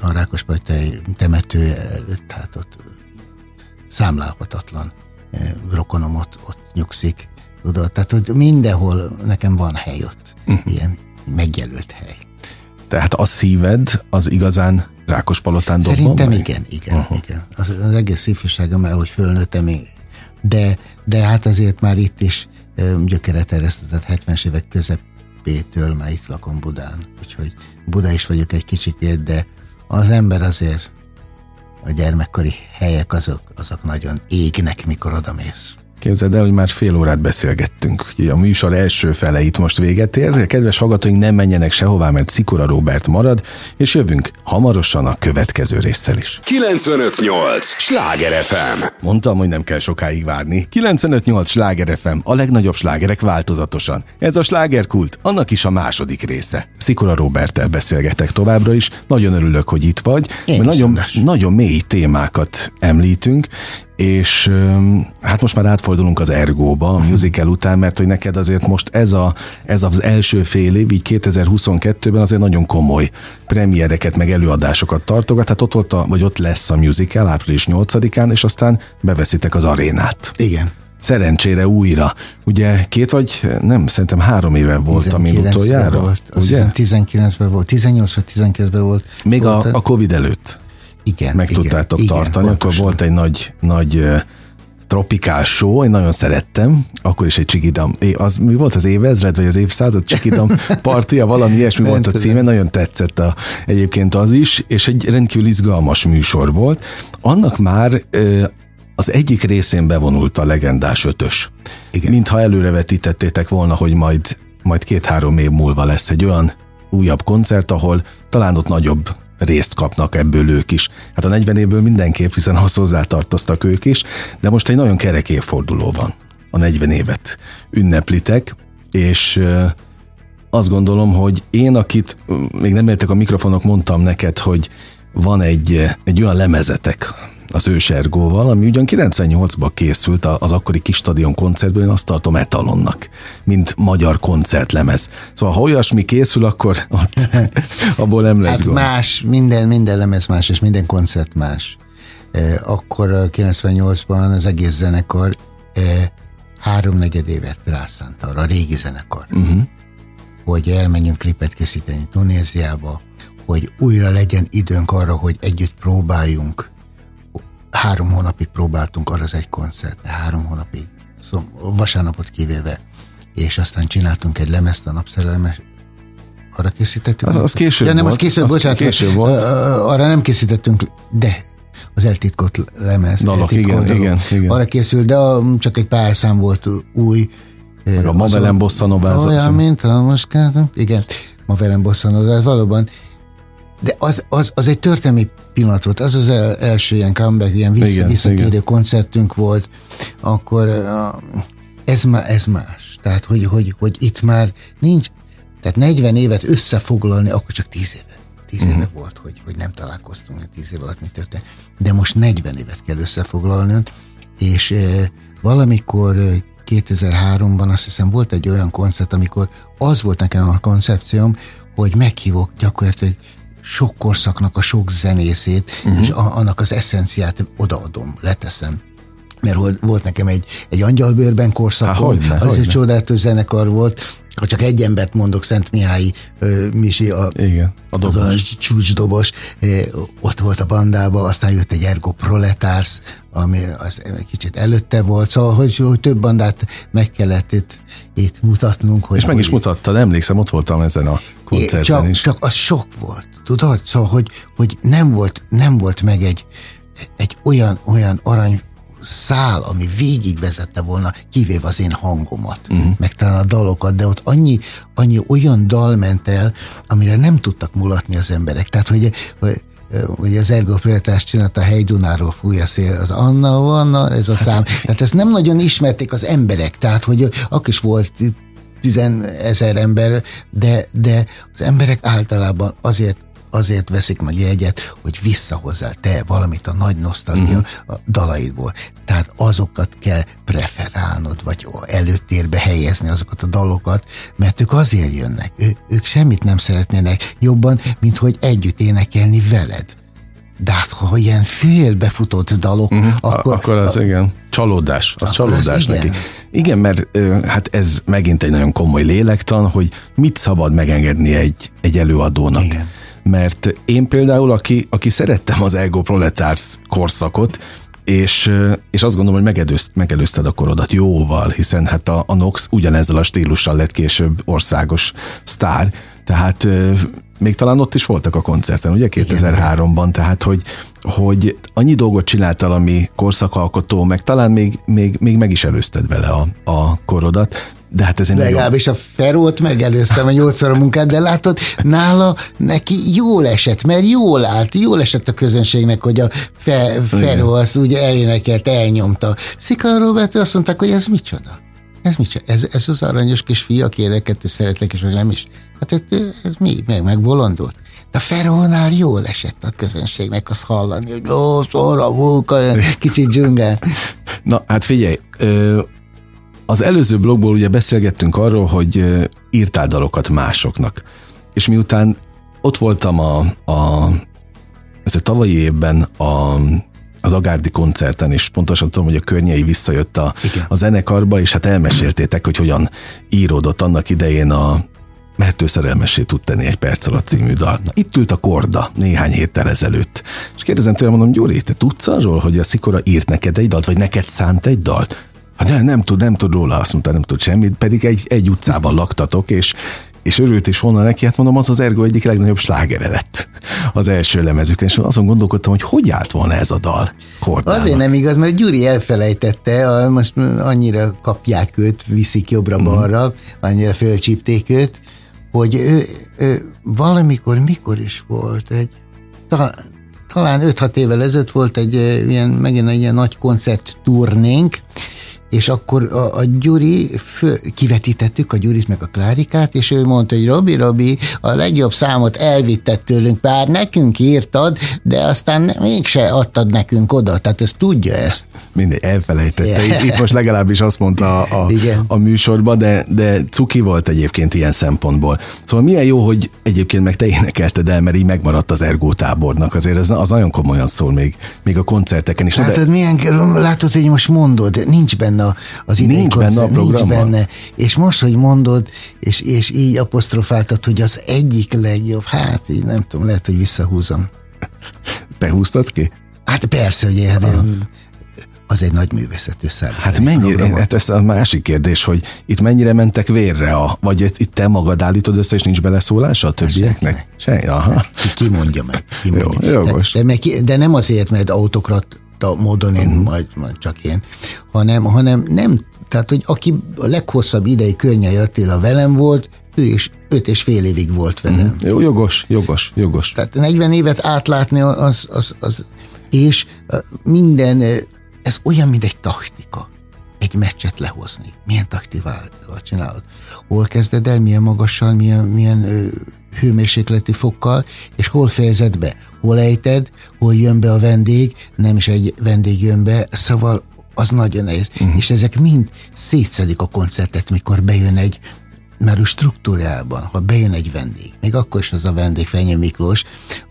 [SPEAKER 2] a Rákospajtai temető előtt, tehát ott számlálhatatlan eh, rokonom ott, ott nyugszik. Tudod? Tehát, hogy mindenhol nekem van hely ott, uh-huh. ilyen megjelölt hely.
[SPEAKER 1] Tehát a szíved az igazán Rákospalotán
[SPEAKER 2] dobban Szerintem meg? igen, igen, uh-huh. igen. Az, az egész ifjúságom, ahogy fölnőttem, de, de hát azért már itt is gyökeret eresztetett 70-es évek közepétől már itt lakom Budán. Úgyhogy Buda is vagyok egy kicsit, de az ember azért a gyermekkori helyek azok, azok nagyon égnek, mikor odamész.
[SPEAKER 1] Képzeld el, hogy már fél órát beszélgettünk. A műsor első fele itt most véget ér. Kedves hallgatóink, nem menjenek sehová, mert Szikora Robert marad, és jövünk hamarosan a következő résszel is.
[SPEAKER 3] 958! Sláger FM!
[SPEAKER 1] Mondtam, hogy nem kell sokáig várni. 958! Sláger FM, a legnagyobb slágerek változatosan. Ez a slágerkult, annak is a második része. Szikora Roberttel beszélgetek továbbra is. Nagyon örülök, hogy itt vagy, Én mert nagyon, nagyon mély témákat említünk, és hát most már átfordulunk az Ergóba, a musical után, mert hogy neked azért most ez, a, ez az első fél év, így 2022-ben azért nagyon komoly premiereket, meg előadásokat tartogat, tehát ott volt, a, vagy ott lesz a musical április 8-án, és aztán beveszitek az arénát.
[SPEAKER 2] Igen.
[SPEAKER 1] Szerencsére újra. Ugye két vagy, nem, szerintem három éve volt, amin utoljára. Volt,
[SPEAKER 2] ugye? 19-ben volt, 18 vagy 19-ben volt.
[SPEAKER 1] Még volt, a, a Covid előtt
[SPEAKER 2] igen,
[SPEAKER 1] meg igen, tudtátok igen, tartani, pontosan. akkor volt egy nagy, nagy tropikál show, én nagyon szerettem, akkor is egy csikidam, az mi volt az évezred, vagy az évszázad csikidam [LAUGHS] partia, valami ilyesmi volt a címe, nagyon tetszett a, egyébként az is, és egy rendkívül izgalmas műsor volt. Annak már az egyik részén bevonult a legendás ötös. Igen. Mintha előrevetítettétek volna, hogy majd, majd két-három év múlva lesz egy olyan újabb koncert, ahol talán ott nagyobb részt kapnak ebből ők is. Hát a 40 évből mindenképp, hiszen ahhoz hozzátartoztak ők is, de most egy nagyon kerek évforduló van. A 40 évet ünneplitek, és azt gondolom, hogy én, akit még nem értek a mikrofonok, mondtam neked, hogy van egy, egy olyan lemezetek, az ősergóval, ami ugyan 98-ban készült az akkori kis stadion koncertből, én azt tartom etalonnak, mint magyar koncertlemez. Szóval ha olyasmi készül, akkor ott, [LAUGHS] abból nem lesz
[SPEAKER 2] hát
[SPEAKER 1] gond.
[SPEAKER 2] más, minden, minden lemez más, és minden koncert más. Akkor 98-ban az egész zenekar háromnegyed évet rászánt arra, a régi zenekar, uh-huh. hogy elmenjünk klipet készíteni Tunéziába, hogy újra legyen időnk arra, hogy együtt próbáljunk. Három hónapig próbáltunk arra az egy koncert, három hónapig, szóval vasárnapot kivéve, és aztán csináltunk egy lemezt a napszerelmes, arra készítettünk.
[SPEAKER 1] Az, az később
[SPEAKER 2] ja, nem,
[SPEAKER 1] volt.
[SPEAKER 2] az később,
[SPEAKER 1] az
[SPEAKER 2] bocsánat,
[SPEAKER 1] később volt.
[SPEAKER 2] arra nem készítettünk, de az eltitkolt lemez.
[SPEAKER 1] Dalok, igen, igen, igen.
[SPEAKER 2] Arra készült, de a, csak egy pár szám volt új.
[SPEAKER 1] Meg a Mavelem Bossa.
[SPEAKER 2] Olyan, mint a most, igen, Mavelem Bossa valóban. De az, az, az egy történelmi pillanat volt, az az el, első ilyen comeback, ilyen vissza, igen, visszatérő igen. koncertünk volt, akkor ez, má, ez más. Tehát, hogy, hogy, hogy itt már nincs, tehát 40 évet összefoglalni, akkor csak 10 éve. 10 uh-huh. éve volt, hogy, hogy nem találkoztunk, 10 év alatt mi történt. De most 40 évet kell összefoglalni, és e, valamikor 2003-ban azt hiszem volt egy olyan koncert, amikor az volt nekem a koncepcióm, hogy meghívok gyakorlatilag sok korszaknak a sok zenészét, uh-huh. és a, annak az eszenciát odaadom, leteszem mert volt nekem egy, egy angyalbőrben korszakom, Há, az hogyne. egy csodálatos zenekar volt, ha csak egy embert mondok, Szent Mihály Misi, a,
[SPEAKER 1] Igen, a
[SPEAKER 2] az a csúcsdobos, ott volt a bandában, aztán jött egy Ergo Proletárs, ami az egy kicsit előtte volt, szóval, hogy, hogy több bandát meg kellett itt, itt mutatnunk. Hogy,
[SPEAKER 1] És meg
[SPEAKER 2] hogy,
[SPEAKER 1] is mutattad, emlékszem, ott voltam ezen a koncerten
[SPEAKER 2] csak,
[SPEAKER 1] is.
[SPEAKER 2] Csak az sok volt, tudod? Szóval, hogy, hogy nem, volt, nem volt meg egy, egy olyan, olyan arany szál, ami végigvezette volna, kivéve az én hangomat, uh-huh. meg talán a dalokat, de ott annyi, annyi olyan dal ment el, amire nem tudtak mulatni az emberek. Tehát, hogy, hogy ugye az Ergo Préletás csinálta a Hely Dunáról fúj a szél, az Anna, Anna, ez a szám. Tehát ezt nem nagyon ismerték az emberek, tehát, hogy akkor is volt tizenezer ember, de, de az emberek általában azért azért veszik meg jegyet, hogy visszahozzál te valamit a nagy nosztalgia uh-huh. a dalaidból. Tehát azokat kell preferálnod, vagy előtérbe helyezni azokat a dalokat, mert ők azért jönnek. Ő, ők semmit nem szeretnének jobban, mint hogy együtt énekelni veled. De hát, ha ilyen félbefutott dalok, uh-huh. akkor...
[SPEAKER 1] Akkor az, a, igen, csalódás. Az csalódás az neki. Igen. igen, mert hát ez megint egy nagyon komoly lélektan, hogy mit szabad megengedni egy, egy előadónak. Igen mert én például, aki, aki szerettem az Ego Proletárs korszakot, és, és azt gondolom, hogy megelőzt, megelőzted a korodat jóval, hiszen hát a, a Nox ugyanezzel a stílussal lett később országos sztár, tehát még talán ott is voltak a koncerten, ugye 2003-ban, tehát hogy, hogy annyi dolgot csináltál, ami korszakalkotó, meg talán még, még, még meg is előzted vele a, a korodat, de hát ez egy
[SPEAKER 2] Legalábbis a Ferót megelőztem a nyolcszor a munkát, de látod, nála neki jól esett, mert jól állt, jól esett a közönségnek, hogy a Fe, Feró azt ugye elénekelt, elnyomta. Szika Robert azt mondták, hogy ez micsoda? Ez micsoda? Ez, ez az aranyos kis fia, aki érdeket és szeretlek, és meg nem is. Hát ez, ez mi? Meg, meg bolondult. De a Ferónál jól esett a közönségnek az hallani, hogy ó, szóra, vóka, kicsit dzsungán.
[SPEAKER 1] Na, hát figyelj, az előző blogból ugye beszélgettünk arról, hogy írtál dalokat másoknak. És miután ott voltam a, a ez a tavalyi évben a, az Agárdi koncerten, és pontosan tudom, hogy a környei visszajött a, a zenekarba, és hát elmeséltétek, hogy hogyan íródott annak idején a mert ő szerelmessé tud tenni egy perc alatt című dal. Na, itt ült a Korda néhány héttel ezelőtt. És kérdezem tőle, mondom, Gyuri, te tudsz arról, hogy a Szikora írt neked egy dalt, vagy neked szánt egy dalt? Hát nem, nem tud, nem tud róla, azt mondta, nem tud semmit, pedig egy, egy utcában laktatok, és, és örült is volna neki, hát mondom, az az Ergo egyik legnagyobb slágere lett az első lemezükön, és azon gondolkodtam, hogy hogy állt volna ez a dal Kordának.
[SPEAKER 2] Azért nem igaz, mert Gyuri elfelejtette, most annyira kapják őt, viszik jobbra-balra, mm. annyira fölcsípték őt, hogy ő, ő valamikor, mikor is volt egy, talán, talán 5-6 évvel ezelőtt volt egy ilyen, megint egy ilyen nagy koncert turnénk, és akkor a, a Gyuri, fő, kivetítettük a Gyurit meg a Klárikát, és ő mondta, hogy Robi, Robi, a legjobb számot elvitted tőlünk, bár nekünk írtad, de aztán mégse adtad nekünk oda, tehát ezt tudja ezt.
[SPEAKER 1] Mindegy, elfelejtette. Itt, itt most legalábbis azt mondta a, a, a műsorban, de, de cuki volt egyébként ilyen szempontból. Szóval milyen jó, hogy egyébként meg te énekelted el, mert így megmaradt az Ergó tábornak. Azért ez az nagyon komolyan szól még, még a koncerteken is.
[SPEAKER 2] Látod, de... milyen, látod, hogy most mondod, nincs benne az idei
[SPEAKER 1] nincs benne a
[SPEAKER 2] nincs benne. És most, hogy mondod, és, és így apostrofáltad, hogy az egyik legjobb, hát így nem tudom, lehet, hogy visszahúzom.
[SPEAKER 1] Te húztad ki?
[SPEAKER 2] Hát persze, hogy az egy nagy művészetű szállítás.
[SPEAKER 1] Hát mennyire, hát ez a másik kérdés, hogy itt mennyire mentek vérre, a, vagy itt te magad állítod össze, és nincs beleszólása a többieknek?
[SPEAKER 2] Se, aha. Ki, ki mondja meg. Ki mondja. Jó, jogos. De, de, de nem azért, mert autokrat módon én, uh-huh. majd, majd csak én, hanem, hanem nem, tehát, hogy aki a leghosszabb ideig Környei Attila velem volt, ő is öt és fél évig volt velem. Uh-huh.
[SPEAKER 1] Jogos, jogos, jogos.
[SPEAKER 2] Tehát 40 évet átlátni az, az, az és minden ez olyan, mint egy taktika. Egy meccset lehozni. Milyen taktikával csinálod? Hol kezded el, milyen magassal, milyen, milyen hőmérsékleti fokkal, és hol fejezed be? Hol ejted, hol jön be a vendég, nem is egy vendég jön be, szóval az nagyon nehéz. Uh-huh. És ezek mind szétszedik a koncertet, mikor bejön egy mert ő struktúrában, ha bejön egy vendég, még akkor is az a vendég Fenyő Miklós,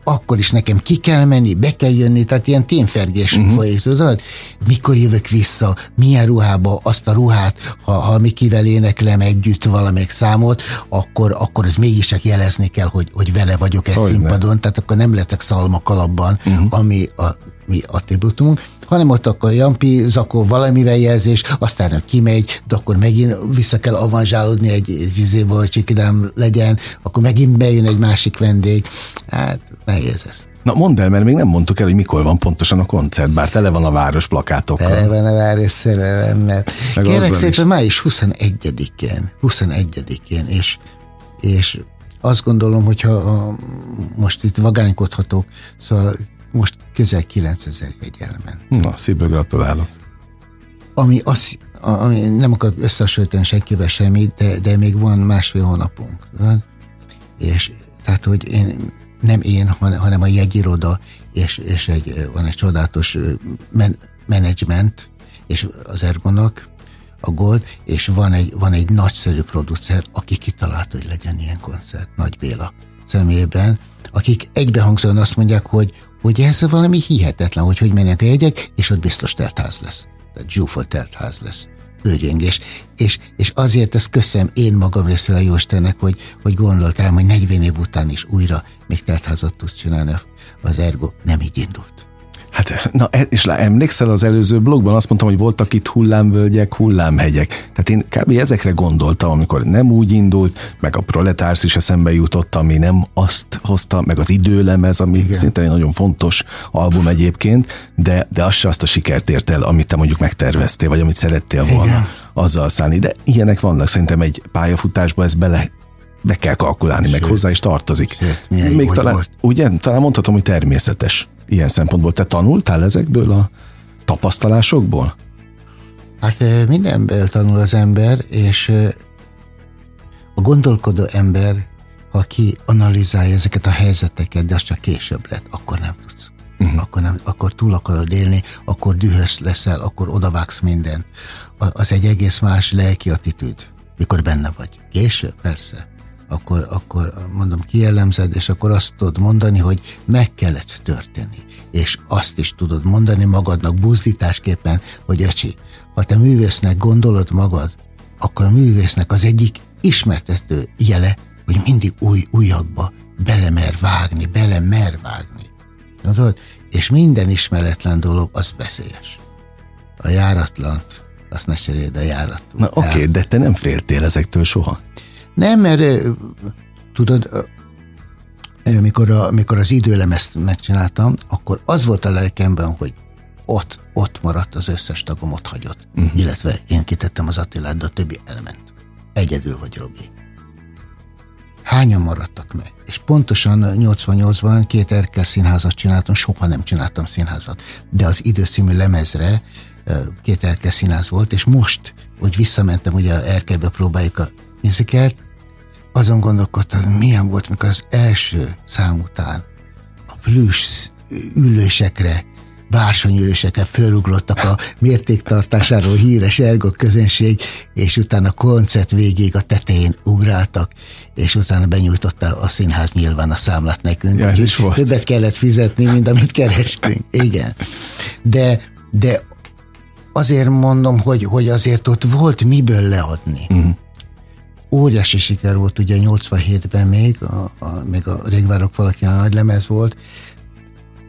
[SPEAKER 2] akkor is nekem ki kell menni, be kell jönni, tehát ilyen témfergés uh-huh. folyik, tudod? Mikor jövök vissza, milyen ruhába, azt a ruhát, ha, ha Mikivel éneklem együtt valamelyik számot, akkor, akkor ez mégiscsak jelezni kell, hogy, hogy vele vagyok egy színpadon, tehát akkor nem letek szalma kalapban, uh-huh. ami a mi attributumunk, hanem ott akkor Jampi zakó valamivel jelzés, aztán kimegy, de akkor megint vissza kell avanzsálódni egy, egy izéból, hogy csikidám legyen, akkor megint bejön egy másik vendég. Hát nehéz ez.
[SPEAKER 1] Na mondd el, mert még nem mondtuk el, hogy mikor van pontosan a koncert, bár tele van a város plakátokkal.
[SPEAKER 2] Tele van a város szerelemmel. Kérlek szépen, is. május 21-én, 21-én, és, és azt gondolom, hogyha most itt vagánykodhatok, szóval most közel 9000 jegy elment.
[SPEAKER 1] Na, szívből gratulálok.
[SPEAKER 2] Ami, az, ami nem akarok összehasonlítani senkivel semmit, de, de még van másfél hónapunk. És tehát, hogy én, nem én, hanem a jegyiroda, és, és egy, van egy csodálatos men, menedzsment, és az Ergonak, a Gold, és van egy, van egy nagyszerű producer, aki kitalálta, hogy legyen ilyen koncert, Nagy Béla személyében, akik egybehangzóan azt mondják, hogy, hogy ez valami hihetetlen, hogy hogy mennek a jegyek, és ott biztos teltház lesz. Tehát zsúfolt teltház lesz. Őrjöngés. És, és azért ezt köszönöm én magam részéről a Jóistennek, hogy, hogy gondolt rám, hogy 40 év után is újra még teltházat tudsz csinálni az Ergo. Nem így indult.
[SPEAKER 1] Hát, na, e, és emlékszel az előző blogban, azt mondtam, hogy voltak itt hullámvölgyek, hullámhegyek. Tehát én kb. ezekre gondoltam, amikor nem úgy indult, meg a proletársz is eszembe jutott, ami nem azt hozta, meg az időlemez, ami Igen. szinte egy nagyon fontos album egyébként, de, de az se azt a sikert ért el, amit te mondjuk megterveztél, vagy amit szerettél volna Igen. azzal szállni. De ilyenek vannak, szerintem egy pályafutásba ez bele be kell kalkulálni, Sőt. meg hozzá is tartozik.
[SPEAKER 2] Sőt, Még
[SPEAKER 1] talán,
[SPEAKER 2] volt?
[SPEAKER 1] ugye, talán mondhatom, hogy természetes ilyen szempontból. Te tanultál ezekből a tapasztalásokból?
[SPEAKER 2] Hát mindenből tanul az ember, és a gondolkodó ember, ha ki analizálja ezeket a helyzeteket, de az csak később lett, akkor nem tudsz. Uh-huh. Akkor, nem, akkor túl akarod élni, akkor dühös leszel, akkor odavágsz mindent. Az egy egész más lelki attitűd, mikor benne vagy. Később, persze akkor, akkor mondom, kielemzed, és akkor azt tudod mondani, hogy meg kellett történni. És azt is tudod mondani magadnak buzdításképpen, hogy öcsi, ha te művésznek gondolod magad, akkor a művésznek az egyik ismertető jele, hogy mindig új újakba belemer vágni, belemer vágni. Tudod? És minden ismeretlen dolog az veszélyes. A járatlant, azt ne cseréld a járat.
[SPEAKER 1] Na oké, okay, de te nem féltél ezektől soha?
[SPEAKER 2] Nem, mert tudod, mikor, a, mikor az időlemezt megcsináltam, akkor az volt a lelkemben, hogy ott, ott maradt az összes tagom, ott hagyott. Uh-huh. Illetve én kitettem az Attilát, de a többi elment. Egyedül vagy, Robi. hányan maradtak meg? És pontosan 88-ban két Erkel színházat csináltam, soha nem csináltam színházat, de az időszínű lemezre két Erkel színház volt, és most, hogy visszamentem, ugye Erkelbe próbáljuk a mizikelt, azon gondolkodtam, milyen volt, mikor az első szám után a plüss ülésekre bársonyülősekre fölugrottak a mértéktartásáról híres ergok közönség, és utána a koncert végéig a tetején ugráltak, és utána benyújtotta a színház nyilván a számlát nekünk.
[SPEAKER 1] Ja, ez is volt.
[SPEAKER 2] Többet kellett fizetni, mint amit kerestünk. Igen. De, de azért mondom, hogy, hogy azért ott volt miből leadni. Uh-huh. Óriási siker volt ugye 87-ben még, a, a, még a Régvárok valaki a nagy lemez volt,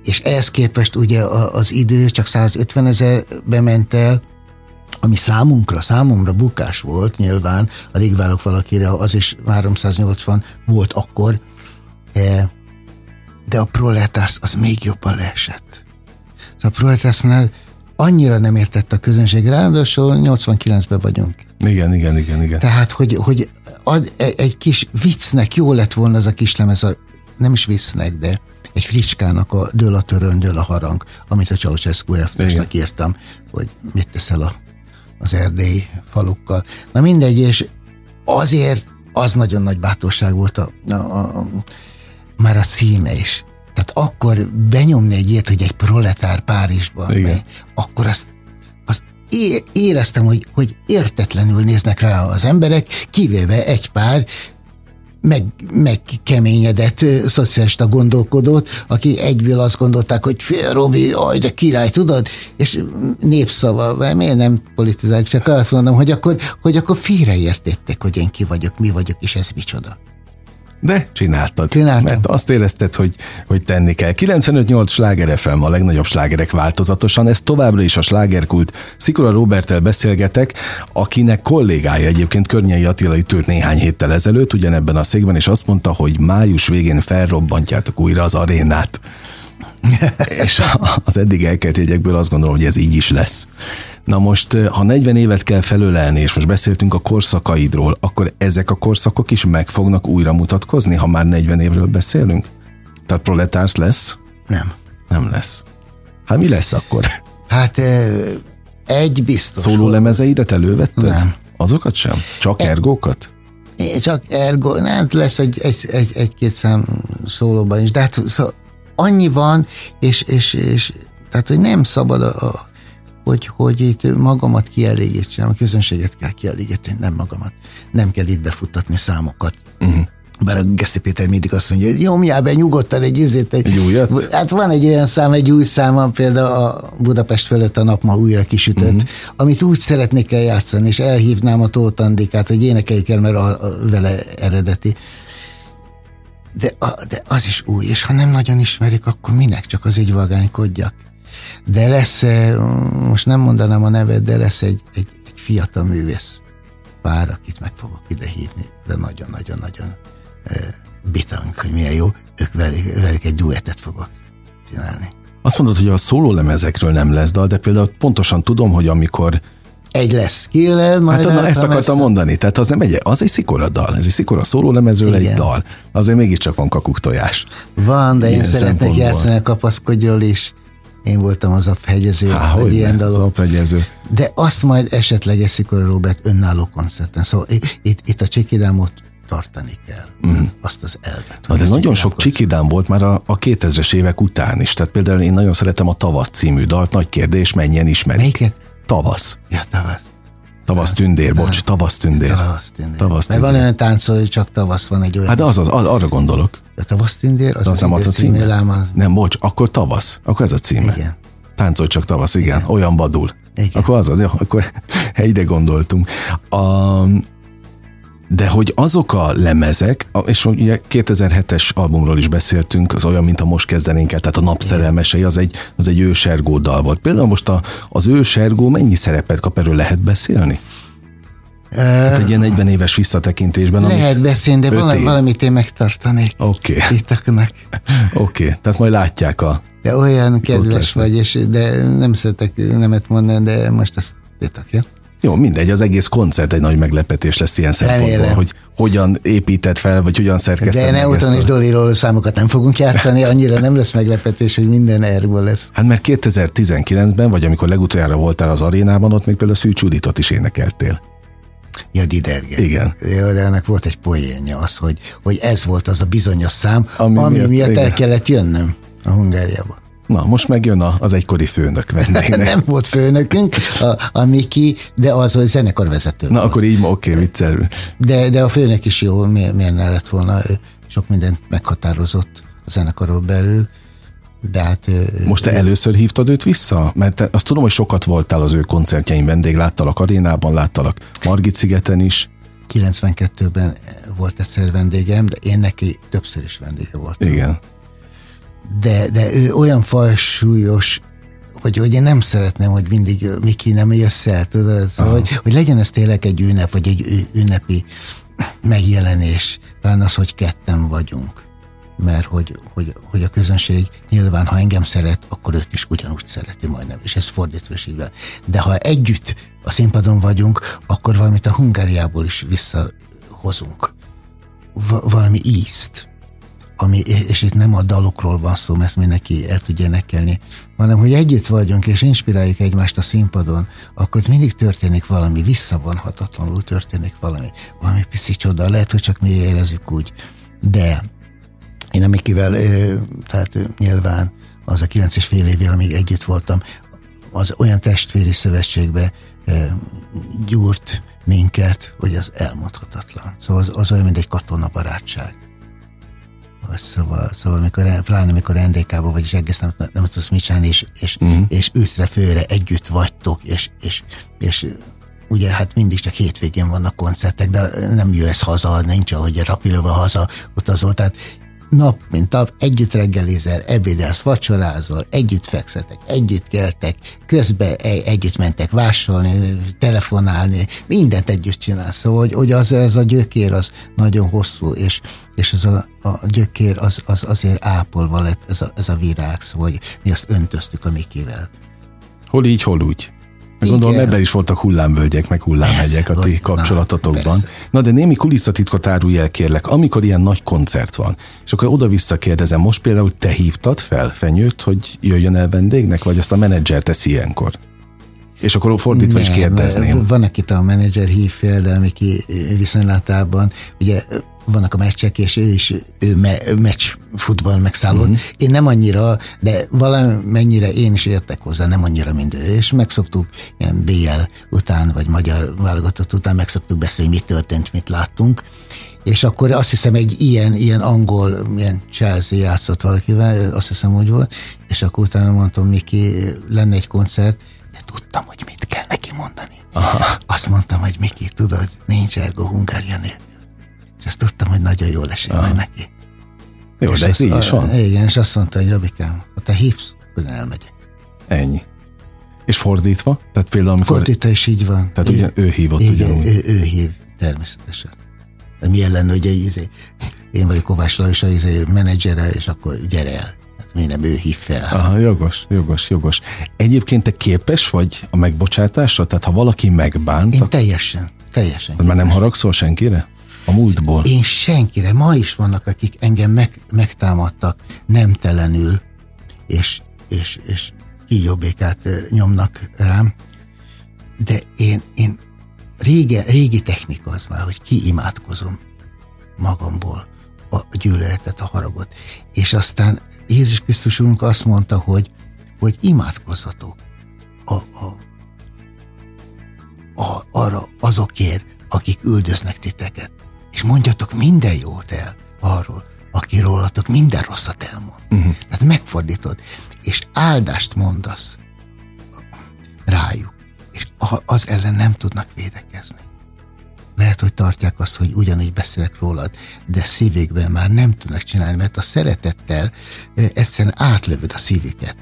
[SPEAKER 2] és ehhez képest ugye az idő csak 150 ezerbe ment el, ami számunkra, számomra bukás volt nyilván, a régválok valakire az is 380 volt akkor, e, de a proletársz az még jobban leesett. Szóval a proletársnál annyira nem értett a közönség, ráadásul 89-ben vagyunk.
[SPEAKER 1] Igen, igen, igen, igen.
[SPEAKER 2] Tehát, hogy, hogy ad, egy kis viccnek jó lett volna az a kis lemez, a, nem is viccnek, de egy fricskának a Dől a törön, dől a harang, amit a Ceausescu elvtársnak írtam, hogy mit teszel a, az erdélyi falukkal. Na mindegy, és azért az nagyon nagy bátorság volt a, a, a, már a színe is. Tehát akkor benyomni egy ilyet, hogy egy proletár Párizsban, akkor azt azt éreztem, hogy, hogy értetlenül néznek rá az emberek, kivéve egy pár meg, megkeményedett szociálista gondolkodót, aki egyből azt gondolták, hogy fél Robi, aj, de király, tudod? És népszava, miért nem politizálják, csak azt mondom, hogy akkor, hogy akkor félreértették, hogy én ki vagyok, mi vagyok, és ez micsoda.
[SPEAKER 1] De csináltad.
[SPEAKER 2] Csináltam.
[SPEAKER 1] Mert azt érezted, hogy, hogy tenni kell. 95-8 sláger FM, a legnagyobb slágerek változatosan, ez továbbra is a slágerkult. Szikora Robertel beszélgetek, akinek kollégája egyébként Környei Attila itt ült néhány héttel ezelőtt, ugyanebben a székben, és azt mondta, hogy május végén felrobbantjátok újra az arénát. [LAUGHS] és az eddig elkelt jegyekből azt gondolom, hogy ez így is lesz. Na most, ha 40 évet kell felölelni, és most beszéltünk a korszakaidról, akkor ezek a korszakok is meg fognak újra mutatkozni, ha már 40 évről beszélünk? Tehát proletárs lesz?
[SPEAKER 2] Nem.
[SPEAKER 1] Nem lesz. Hát mi lesz akkor?
[SPEAKER 2] Hát egy biztos.
[SPEAKER 1] Szóló lemezeidet elővetted?
[SPEAKER 2] Nem.
[SPEAKER 1] Azokat sem? Csak ergókat?
[SPEAKER 2] Csak ergo, nem, lesz egy, egy, egy, egy-két szám szólóban is, de hát szó, annyi van, és, és, és tehát, hogy nem szabad a, a hogy, hogy itt magamat kielégítsem, a közönséget kell kielégíteni, nem magamat. Nem kell itt befuttatni számokat. Uh-huh. Bár a Geszti Péter mindig azt mondja, hogy nyomjál be nyugodtan egy izét.
[SPEAKER 1] Egy, egy újat?
[SPEAKER 2] Hát van egy olyan szám, egy új szám, például a Budapest fölött a nap ma újra kisütött, uh-huh. amit úgy szeretnék el játszani, és elhívnám a Tóth Andikát, hogy énekeljük el, mert a, a, vele eredeti. De, a, de az is új, és ha nem nagyon ismerik, akkor minek? Csak az így vagánykodjak de lesz, eh, most nem mondanám a nevet, de lesz egy, egy, egy fiatal művész pár, akit meg fogok ide hívni, de nagyon-nagyon-nagyon e, bitang, hogy milyen jó, ők velük, velük egy duetet fogok csinálni.
[SPEAKER 1] Azt mondod, hogy a szólólemezekről nem lesz dal, de például pontosan tudom, hogy amikor
[SPEAKER 2] egy lesz. Ki lesz,
[SPEAKER 1] majd hát, na, ezt akartam ezt... mondani. Tehát az nem egy, az egy szikora dal. Ez egy szikora szólólemezről egy dal. Azért mégiscsak van kakuktojás.
[SPEAKER 2] Van, de én szeretnék játszani a kapaszkodjól is. Én voltam az aphegyező,
[SPEAKER 1] Há, hogy ilyen dalok. Az.
[SPEAKER 2] De azt majd esetleg Eszikora Robert önálló koncerten. Szóval itt, itt a csikidámot tartani kell. Mm. Azt az elvet.
[SPEAKER 1] Na, de nagyon sok csikidám volt már a, a 2000-es évek után is. Tehát például én nagyon szeretem a Tavasz című dalt. Nagy kérdés, mennyien ismerik.
[SPEAKER 2] Melyiket?
[SPEAKER 1] Tavasz.
[SPEAKER 2] Ja, Tavasz.
[SPEAKER 1] Tavasz tündér, bocs, tavasz tündér.
[SPEAKER 2] Tavasz tündér. Tavasz tündér. Mert van olyan táncol, hogy csak tavasz van egy olyan.
[SPEAKER 1] Hát az, az, az arra gondolok.
[SPEAKER 2] A tavasz tündér, az, az, az nem az a cím.
[SPEAKER 1] Nem, bocs, akkor tavasz. Akkor ez a címe.
[SPEAKER 2] Igen.
[SPEAKER 1] Táncolj csak tavasz, igen, igen. olyan vadul.
[SPEAKER 2] Igen.
[SPEAKER 1] Akkor az az, jó, akkor [LAUGHS] egyre gondoltunk. A, de hogy azok a lemezek, és ugye 2007-es albumról is beszéltünk, az olyan, mint a most kezdenénk el, tehát a napszerelmesei, az egy, az egy ősergó dal volt. Például most a, az ősergó mennyi szerepet kap, erről lehet beszélni? Tehát egy ilyen 40 éves visszatekintésben.
[SPEAKER 2] Lehet beszélni, de valami, valamit én megtartanék.
[SPEAKER 1] Oké. Okay. [LAUGHS]
[SPEAKER 2] Oké,
[SPEAKER 1] okay. tehát majd látják a,
[SPEAKER 2] de olyan kedves vagy, és de nem szeretek nemet mondani, de most azt titok, ja?
[SPEAKER 1] Jó, mindegy, az egész koncert egy nagy meglepetés lesz ilyen szempontból,
[SPEAKER 2] Remélem.
[SPEAKER 1] hogy hogyan épített fel, vagy hogyan szerkesztett
[SPEAKER 2] De Neuton és Doliról számokat nem fogunk játszani, annyira nem lesz meglepetés, hogy minden erről lesz.
[SPEAKER 1] Hát mert 2019-ben, vagy amikor legutoljára voltál az arénában, ott még például Szűcs Juditot is énekeltél.
[SPEAKER 2] Ja, Diderge.
[SPEAKER 1] Igen.
[SPEAKER 2] Ja, de ennek volt egy poénja az, hogy, hogy ez volt az a bizonyos szám,
[SPEAKER 1] Ami
[SPEAKER 2] ami, ami
[SPEAKER 1] miatt-
[SPEAKER 2] miatt, el
[SPEAKER 1] igen.
[SPEAKER 2] kellett jönnöm a Hungáriába.
[SPEAKER 1] Na, most megjön az egykori főnök vendégnek. [LAUGHS]
[SPEAKER 2] Nem volt főnökünk, a, a Miki, de az a zenekarvezető.
[SPEAKER 1] Na,
[SPEAKER 2] volt.
[SPEAKER 1] akkor így, oké, viccelő.
[SPEAKER 2] De, de a főnök is jó, miért, miért ne lett volna, ő sok mindent meghatározott a zenekaron belül, de hát ő-
[SPEAKER 1] Most te először hívtad őt vissza? Mert te, azt tudom, hogy sokat voltál az ő koncertjein vendég, láttalak arénában, láttalak Margit szigeten is.
[SPEAKER 2] 92-ben volt egyszer vendégem, de én neki többször is vendége voltam.
[SPEAKER 1] Igen.
[SPEAKER 2] De, de ő olyan fajsúlyos, hogy, hogy én nem szeretném, hogy mindig Miki nem jössz el, tudod? Szóval, hogy, hogy legyen ez tényleg egy ünnep, vagy egy ünnepi megjelenés, talán az, hogy ketten vagyunk. Mert hogy, hogy, hogy a közönség nyilván, ha engem szeret, akkor őt is ugyanúgy szereti majdnem, és ez fordítva is így van. De ha együtt a színpadon vagyunk, akkor valamit a Hungáriából is visszahozunk. Va- valami ízt ami, és itt nem a dalokról van szó, mert ezt mindenki el tudja énekelni, hanem hogy együtt vagyunk, és inspiráljuk egymást a színpadon, akkor mindig történik valami, visszavonhatatlanul történik valami, valami pici csoda, lehet, hogy csak mi érezzük úgy, de én amikivel, tehát nyilván az a kilenc és fél évig, amíg együtt voltam, az olyan testvéri szövetségbe gyúrt minket, hogy az elmondhatatlan. Szóval az, az olyan, mint egy katonabarátság. Szóval, szóval mikor, pláne mikor NDK-ba vagy, és egész nem, nem tudsz mit csinálni, és, és, uh-huh. és ütre főre együtt vagytok, és, és, és ugye hát mindig csak hétvégén vannak koncertek, de nem jössz haza, nincs ahogy rapilóval haza utazol, tehát nap, mint nap, együtt reggelizel, ebédelsz, vacsorázol, együtt fekszetek, együtt keltek, közben egy, együtt mentek vásárolni, telefonálni, mindent együtt csinálsz. Szóval, hogy az, ez a gyökér az nagyon hosszú, és, és ez a, a gyökér az, az azért ápolva lett ez a, ez a virág, szóval, hogy mi azt öntöztük a Mikivel.
[SPEAKER 1] Hol így, hol úgy. Gondolom
[SPEAKER 2] Igen.
[SPEAKER 1] ebben is voltak hullámvölgyek, meg hullámhegyek a
[SPEAKER 2] Persze,
[SPEAKER 1] ti
[SPEAKER 2] hogy-
[SPEAKER 1] kapcsolatotokban.
[SPEAKER 2] na,
[SPEAKER 1] Na de némi kulisszatitkot árulj el, kérlek, amikor ilyen nagy koncert van, és akkor oda-vissza kérdezem, most például te hívtad fel Fenyőt, hogy jöjjön el vendégnek, vagy azt a menedzser teszi ilyenkor? És akkor fordítva is
[SPEAKER 2] Nem,
[SPEAKER 1] kérdezném.
[SPEAKER 2] Van, akit a menedzser hív fel, de Miki viszonylatában, ugye vannak a meccsek, és ő is ő me, meccs futball megszállott.
[SPEAKER 1] Mhm.
[SPEAKER 2] Uh-huh. Én nem annyira, de valamennyire én is értek hozzá, nem annyira, mint ő. És megszoktuk ilyen BL után, vagy magyar válogatott után megszoktuk beszélni, mi történt, mit láttunk. És akkor azt hiszem egy ilyen, ilyen angol, ilyen Chelsea játszott valakivel, azt hiszem úgy volt, és akkor utána mondtam, Miki, lenne egy koncert, de tudtam, hogy mit kell neki mondani. Aha. Azt mondtam, hogy Miki, tudod, nincs ergo Hungária nélkül. És azt tudtam, hogy nagyon jól esik majd neki.
[SPEAKER 1] Jó,
[SPEAKER 2] és
[SPEAKER 1] de ez így is van.
[SPEAKER 2] Igen, és azt mondta, hogy Robikám, ha te hívsz, akkor elmegyek.
[SPEAKER 1] Ennyi. És fordítva? Tehát például amikor...
[SPEAKER 2] Fordítva is így van.
[SPEAKER 1] Tehát ugye ő hívott
[SPEAKER 2] igen,
[SPEAKER 1] ugyanúgy.
[SPEAKER 2] ő, ő hív, természetesen. De milyen lenne, hogy egy, izé, én vagyok Kovács Lajos, a izé, menedzsere, és akkor gyere el. Hát miért nem ő hív fel?
[SPEAKER 1] Aha, jogos, jogos, jogos. Egyébként te képes vagy a megbocsátásra? Tehát ha valaki megbánt,
[SPEAKER 2] Én teljesen, teljesen.
[SPEAKER 1] már nem haragszol senkire? A múltból?
[SPEAKER 2] Én senkire, ma is vannak, akik engem meg, megtámadtak nemtelenül, és, és, és kígyóbékát ö, nyomnak rám, de én, én rége, régi technika az már, hogy kiimádkozom magamból a gyűlöletet, a haragot. És aztán Jézus Krisztus úrunk azt mondta, hogy, hogy imádkozzatok a, a, a, arra azokért, akik üldöznek titeket. És mondjatok minden jót el arról, aki rólatok minden rosszat elmond. Uh-huh. Tehát megfordítod, és áldást mondasz rájuk, és az ellen nem tudnak védekezni. Lehet, hogy tartják azt, hogy ugyanúgy beszélek rólad, de szívükben már nem tudnak csinálni, mert a szeretettel egyszerűen átlövöd a szívüket.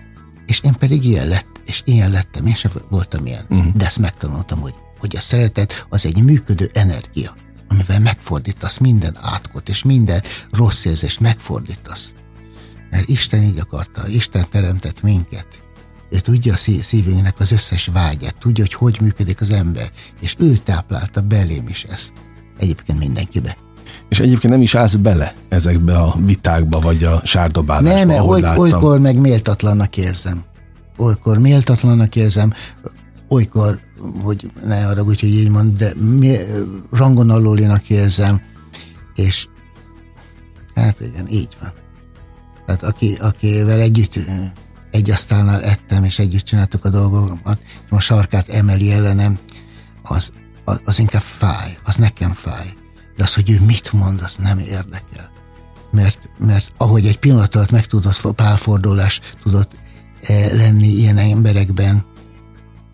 [SPEAKER 2] És én pedig ilyen lett, és ilyen lettem, én sem voltam ilyen. Uh-huh. De ezt megtanultam, hogy, hogy a szeretet az egy működő energia, amivel megfordítasz minden átkot, és minden rossz érzést megfordítasz. Mert Isten így akarta, Isten teremtett minket, ő tudja a szívünknek az összes vágyát, tudja, hogy hogy működik az ember, és ő táplálta belém is ezt. Egyébként mindenkibe.
[SPEAKER 1] És egyébként nem is állsz bele ezekbe a vitákba, vagy a sárdobálásba,
[SPEAKER 2] Nem, oly, olykor meg méltatlannak érzem. Olykor méltatlannak érzem, olykor, hogy ne arra hogy így mond, de mi, rangon alólinak érzem, és hát igen, így van. Tehát aki, akivel együtt egy asztalnál ettem, és együtt csináltuk a dolgokat, és a sarkát emeli ellenem, az, az, az inkább fáj, az nekem fáj. De az, hogy ő mit mond, az nem érdekel. Mert, mert ahogy egy pillanat alatt meg tudott, pálfordulás tudott eh, lenni ilyen emberekben,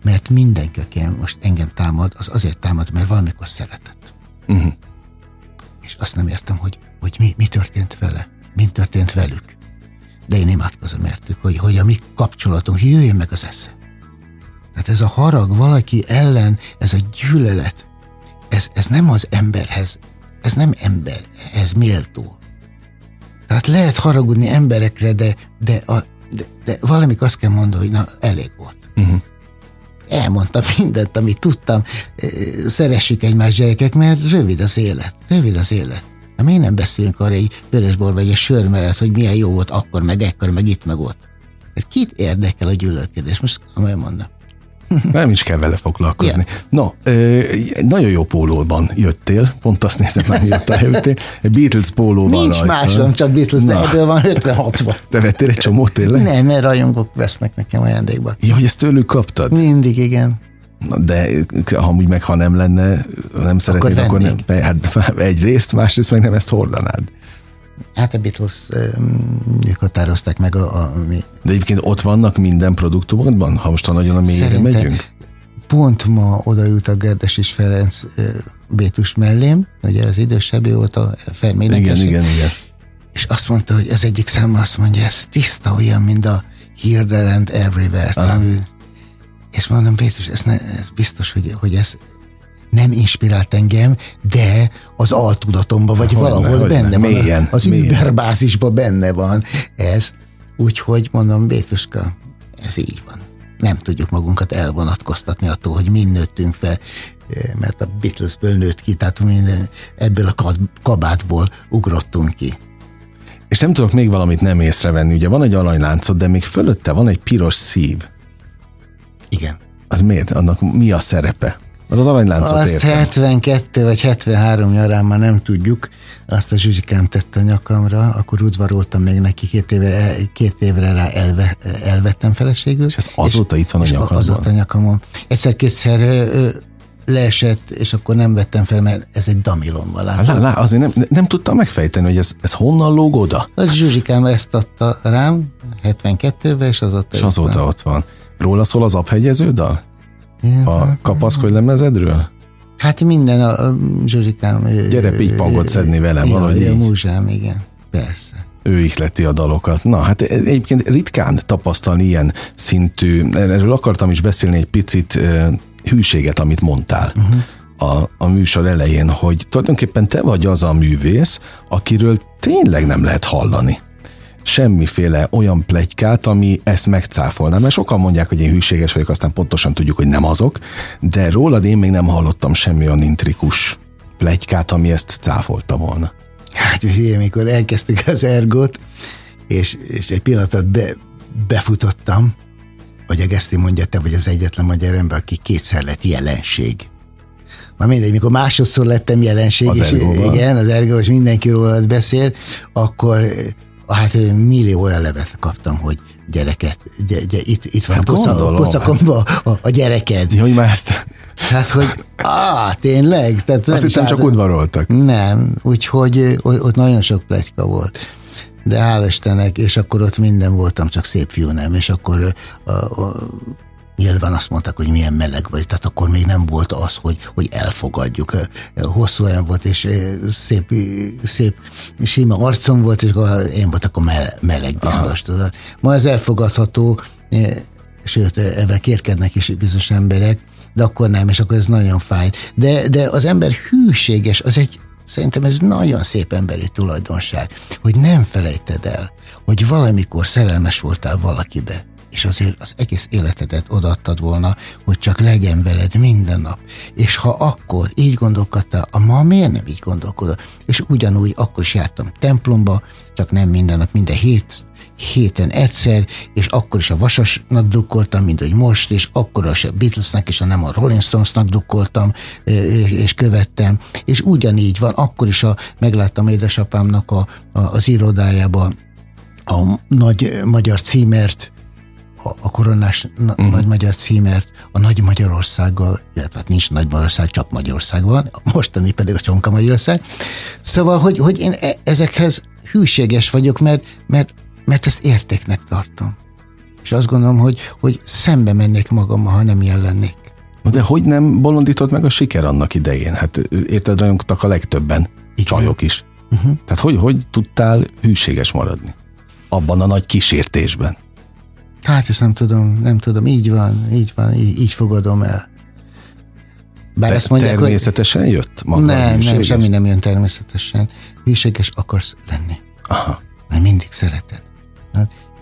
[SPEAKER 2] mert mindenki, aki most engem támad, az azért támad, mert valamikor szeretett. Uh-huh. És azt nem értem, hogy, hogy mi, mi történt vele, mi történt velük de én imádkozom értük, hogy, hogy a mi kapcsolatunk jöjjön meg az esze. Tehát ez a harag valaki ellen, ez a gyűlölet, ez, ez nem az emberhez, ez nem ember, ez méltó. Tehát lehet haragudni emberekre, de, de, a, de, de valamik azt kell mondani, hogy na, elég volt. Uh-huh. Elmondtam mindent, amit tudtam. Szeressük egymást gyerekek, mert rövid az élet. Rövid az élet. Na miért nem beszélünk arra egy vörösbor vagy egy sör mellett, hogy milyen jó volt akkor, meg ekkor, meg itt, meg ott? Hát kit érdekel a gyűlölködés? Most komolyan mondom.
[SPEAKER 1] Nem is kell vele foglalkozni. Yeah. No, nagyon jó pólóban jöttél, pont azt nézem, hogy mióta jöttél. Egy Beatles pólóban
[SPEAKER 2] Nincs rajta. másom, csak Beatles, Na. de ebből van 50-60.
[SPEAKER 1] Te vettél egy csomót tényleg?
[SPEAKER 2] Nem, mert rajongók vesznek nekem ajándékba.
[SPEAKER 1] Ja, hogy ezt tőlük kaptad?
[SPEAKER 2] Mindig, igen.
[SPEAKER 1] Na de ha úgy meg, ha nem lenne, nem szeretnéd, akkor, akkor nem, hát [LAUGHS] egyrészt, másrészt meg nem ezt hordanád.
[SPEAKER 2] Hát a Beatles ők határozták meg a, a mi.
[SPEAKER 1] De egyébként ott vannak minden produktumodban, ha most nagyon a mélyre megyünk?
[SPEAKER 2] Pont ma oda a Gerdes és Ferenc Bétus mellém, ugye az idősebb, volt a Fermének.
[SPEAKER 1] Igen, igen, igen.
[SPEAKER 2] És azt mondta, hogy az egyik számra azt mondja, ez tiszta olyan, mint a Here, There and Everywhere. És mondom, Péter, ez, ne, ez biztos, hogy, hogy ez nem inspirált engem, de az altudatomban, vagy hogy valahol ne, benne van, mélyen, az überbázisban benne van ez. Úgyhogy mondom, Bétuska, ez így van. Nem tudjuk magunkat elvonatkoztatni attól, hogy mi nőttünk fel, mert a Beatlesből nőtt ki, tehát minden, ebből a kabátból ugrottunk ki.
[SPEAKER 1] És nem tudok még valamit nem észrevenni. Ugye van egy aranyláncod, de még fölötte van egy piros szív.
[SPEAKER 2] Igen.
[SPEAKER 1] Az miért? Annak mi a szerepe? Az az aranyláncot
[SPEAKER 2] Azt értem. 72 vagy 73 nyarán már nem tudjuk. Azt a Zsuzsikám tette a nyakamra, akkor udvaroltam még neki két, éve, két évre rá elve, elvettem feleségül. És
[SPEAKER 1] ez azóta és, itt van a nyakamon?
[SPEAKER 2] Azóta a nyakamon. Egyszer-kétszer leesett, és akkor nem vettem fel, mert ez egy damilomba látod.
[SPEAKER 1] Lá, lá, azért nem, nem tudtam megfejteni, hogy ez, ez honnan lóg oda?
[SPEAKER 2] A Zsuzsikám ezt adta rám 72-ben, és azóta,
[SPEAKER 1] és azóta ott van. Róla szól az abhegyező dal? A kapaszkodj lemezedről?
[SPEAKER 2] Hát minden a, a Zsuzsikám.
[SPEAKER 1] Gyere pípangot szedni vele
[SPEAKER 2] igen,
[SPEAKER 1] valahogy
[SPEAKER 2] A múzsám, igen. Persze.
[SPEAKER 1] Ő ihleti a dalokat. Na, hát egyébként ritkán tapasztalni ilyen szintű, erről akartam is beszélni egy picit, hűséget, amit mondtál. Uh-huh. A, a műsor elején, hogy tulajdonképpen te vagy az a művész, akiről tényleg nem lehet hallani semmiféle olyan plegykát, ami ezt megcáfolná. Mert sokan mondják, hogy én hűséges vagyok, aztán pontosan tudjuk, hogy nem azok, de rólad én még nem hallottam semmi olyan intrikus plegykát, ami ezt cáfolta volna.
[SPEAKER 2] Hát, ugye, mikor elkezdtük az ergot, és, és egy pillanatot be, befutottam, hogy a Geszti mondja, te vagy az egyetlen magyar ember, aki kétszer lett jelenség. Na mindegy, mikor másodszor lettem jelenség, az és ergóval. igen, az ergo, és mindenki rólad beszél, akkor Hát millió olyan levet kaptam, hogy gyereket, gy- gy- itt, itt van hát a pocakomba a, a gyereked.
[SPEAKER 1] Hogy már ezt...
[SPEAKER 2] Tehát, hogy á, tényleg? Tehát
[SPEAKER 1] Azt hiszem csak udvaroltak.
[SPEAKER 2] Nem, úgyhogy ott nagyon sok pletyka volt. De hál' Istennek, és akkor ott minden voltam, csak szép fiú nem, és akkor a, a, Nyilván azt mondták, hogy milyen meleg vagy, tehát akkor még nem volt az, hogy, hogy elfogadjuk. Hosszú olyan volt, és szép, szép sima arcom volt, és én voltam akkor meleg biztos. Tudod. Ma ez elfogadható, sőt, ebben kérkednek is bizonyos emberek, de akkor nem, és akkor ez nagyon fáj. De, de az ember hűséges, az egy, Szerintem ez nagyon szép emberi tulajdonság, hogy nem felejted el, hogy valamikor szerelmes voltál valakibe, és azért az egész életedet odaadtad volna, hogy csak legyen veled minden nap. És ha akkor így gondolkodtál, a ma miért nem így gondolkodol? És ugyanúgy akkor is jártam templomba, csak nem minden nap, minden hét, héten egyszer, és akkor is a Vasasnak drukkoltam, mint hogy most, és akkor a Beatlesnek és a nem a Rolling Stonesnak drukkoltam, és követtem, és ugyanígy van, akkor is a, megláttam édesapámnak a, a, az irodájában a nagy magyar címert, a, koronás na, uh-huh. nagy magyar címert a Nagy Magyarországgal, illetve hát nincs Nagy Magyarország, csak Magyarország van, mostani pedig a Csonka Magyarország. Szóval, hogy, hogy én e, ezekhez hűséges vagyok, mert, mert mert ezt értéknek tartom. És azt gondolom, hogy, hogy szembe mennék magammal, ha nem ilyen lennék.
[SPEAKER 1] De hogy nem bolondított meg a siker annak idején? Hát érted, rajongtak a legtöbben, Így csajok is. Uh-huh. Tehát hogy, hogy tudtál hűséges maradni? Abban a nagy kísértésben.
[SPEAKER 2] Hát ezt nem tudom, nem tudom, így van, így van, így, így fogadom el.
[SPEAKER 1] Bár Te, ezt mondják, természetesen hogy... jött maga
[SPEAKER 2] Nem, nem, semmi nem jön természetesen. Hűséges akarsz lenni. Aha. Mert mindig szereted.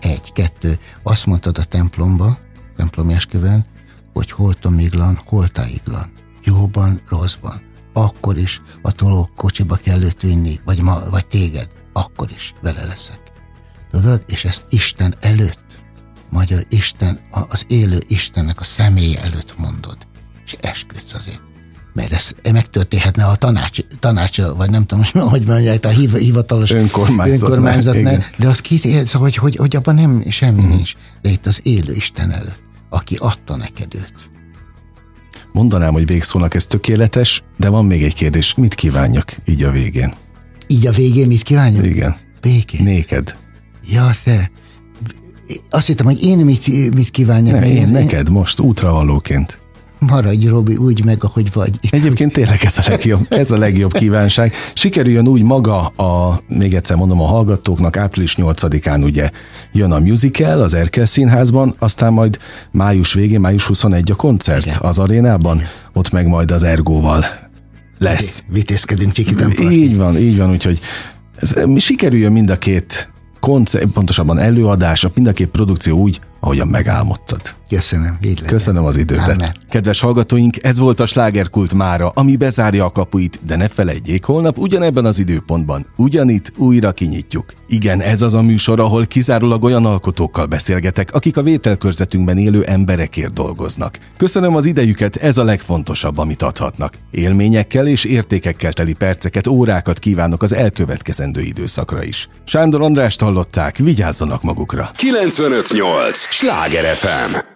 [SPEAKER 2] Egy, kettő. Azt mondtad a templomba, templomi esküven, hogy holtomiglan, holtáiglan. Jóban, rosszban. Akkor is a tolók kocsiba kell őt vinni, vagy, ma, vagy téged. Akkor is vele leszek. Tudod? És ezt Isten előtt, magyar Isten, az élő Istennek a személye előtt mondod. És esküdsz azért mert ez megtörténhetne a tanács, tanács vagy nem tudom, [LAUGHS] hogy mondják, a hivatalos
[SPEAKER 1] önkormányzat,
[SPEAKER 2] önkormányzatnál, de az két szóval, hogy, hogy, hogy abban nem, semmi hmm. nincs. De itt az élő Isten előtt, aki adta neked őt.
[SPEAKER 1] Mondanám, hogy végszónak ez tökéletes, de van még egy kérdés. Mit kívánjak így a végén?
[SPEAKER 2] Így a végén mit kívánjak?
[SPEAKER 1] Igen.
[SPEAKER 2] Békét.
[SPEAKER 1] Néked.
[SPEAKER 2] Ja, te. Azt hittem, hogy én mit, mit kívánjak.
[SPEAKER 1] Ne, én, én neked most útravalóként
[SPEAKER 2] maradj, Robi, úgy meg, ahogy vagy.
[SPEAKER 1] Itt Egyébként tényleg ez a legjobb, ez a legjobb kívánság. Sikerüljön úgy maga a, még egyszer mondom a hallgatóknak, április 8-án ugye jön a musical az Erkel Színházban, aztán majd május végén, május 21 a koncert Igen. az arénában, Igen. ott meg majd az Ergóval lesz.
[SPEAKER 2] Vitézkedünk Csikitán
[SPEAKER 1] Így van, így van, úgyhogy ez, sikerüljön mind a két koncert, pontosabban előadás, mind a két produkció úgy, ahogyan megálmodtad.
[SPEAKER 2] Köszönöm, így legyen.
[SPEAKER 1] Köszönöm az időt. Amen. Kedves hallgatóink, ez volt a slágerkult mára, ami bezárja a kapuit, de ne felejtjék, holnap ugyanebben az időpontban, ugyanitt újra kinyitjuk. Igen, ez az a műsor, ahol kizárólag olyan alkotókkal beszélgetek, akik a vételkörzetünkben élő emberekért dolgoznak. Köszönöm az idejüket, ez a legfontosabb, amit adhatnak. Élményekkel és értékekkel teli perceket, órákat kívánok az elkövetkezendő időszakra is. Sándor Andrást hallották, vigyázzanak magukra.
[SPEAKER 3] 958! Sláger FM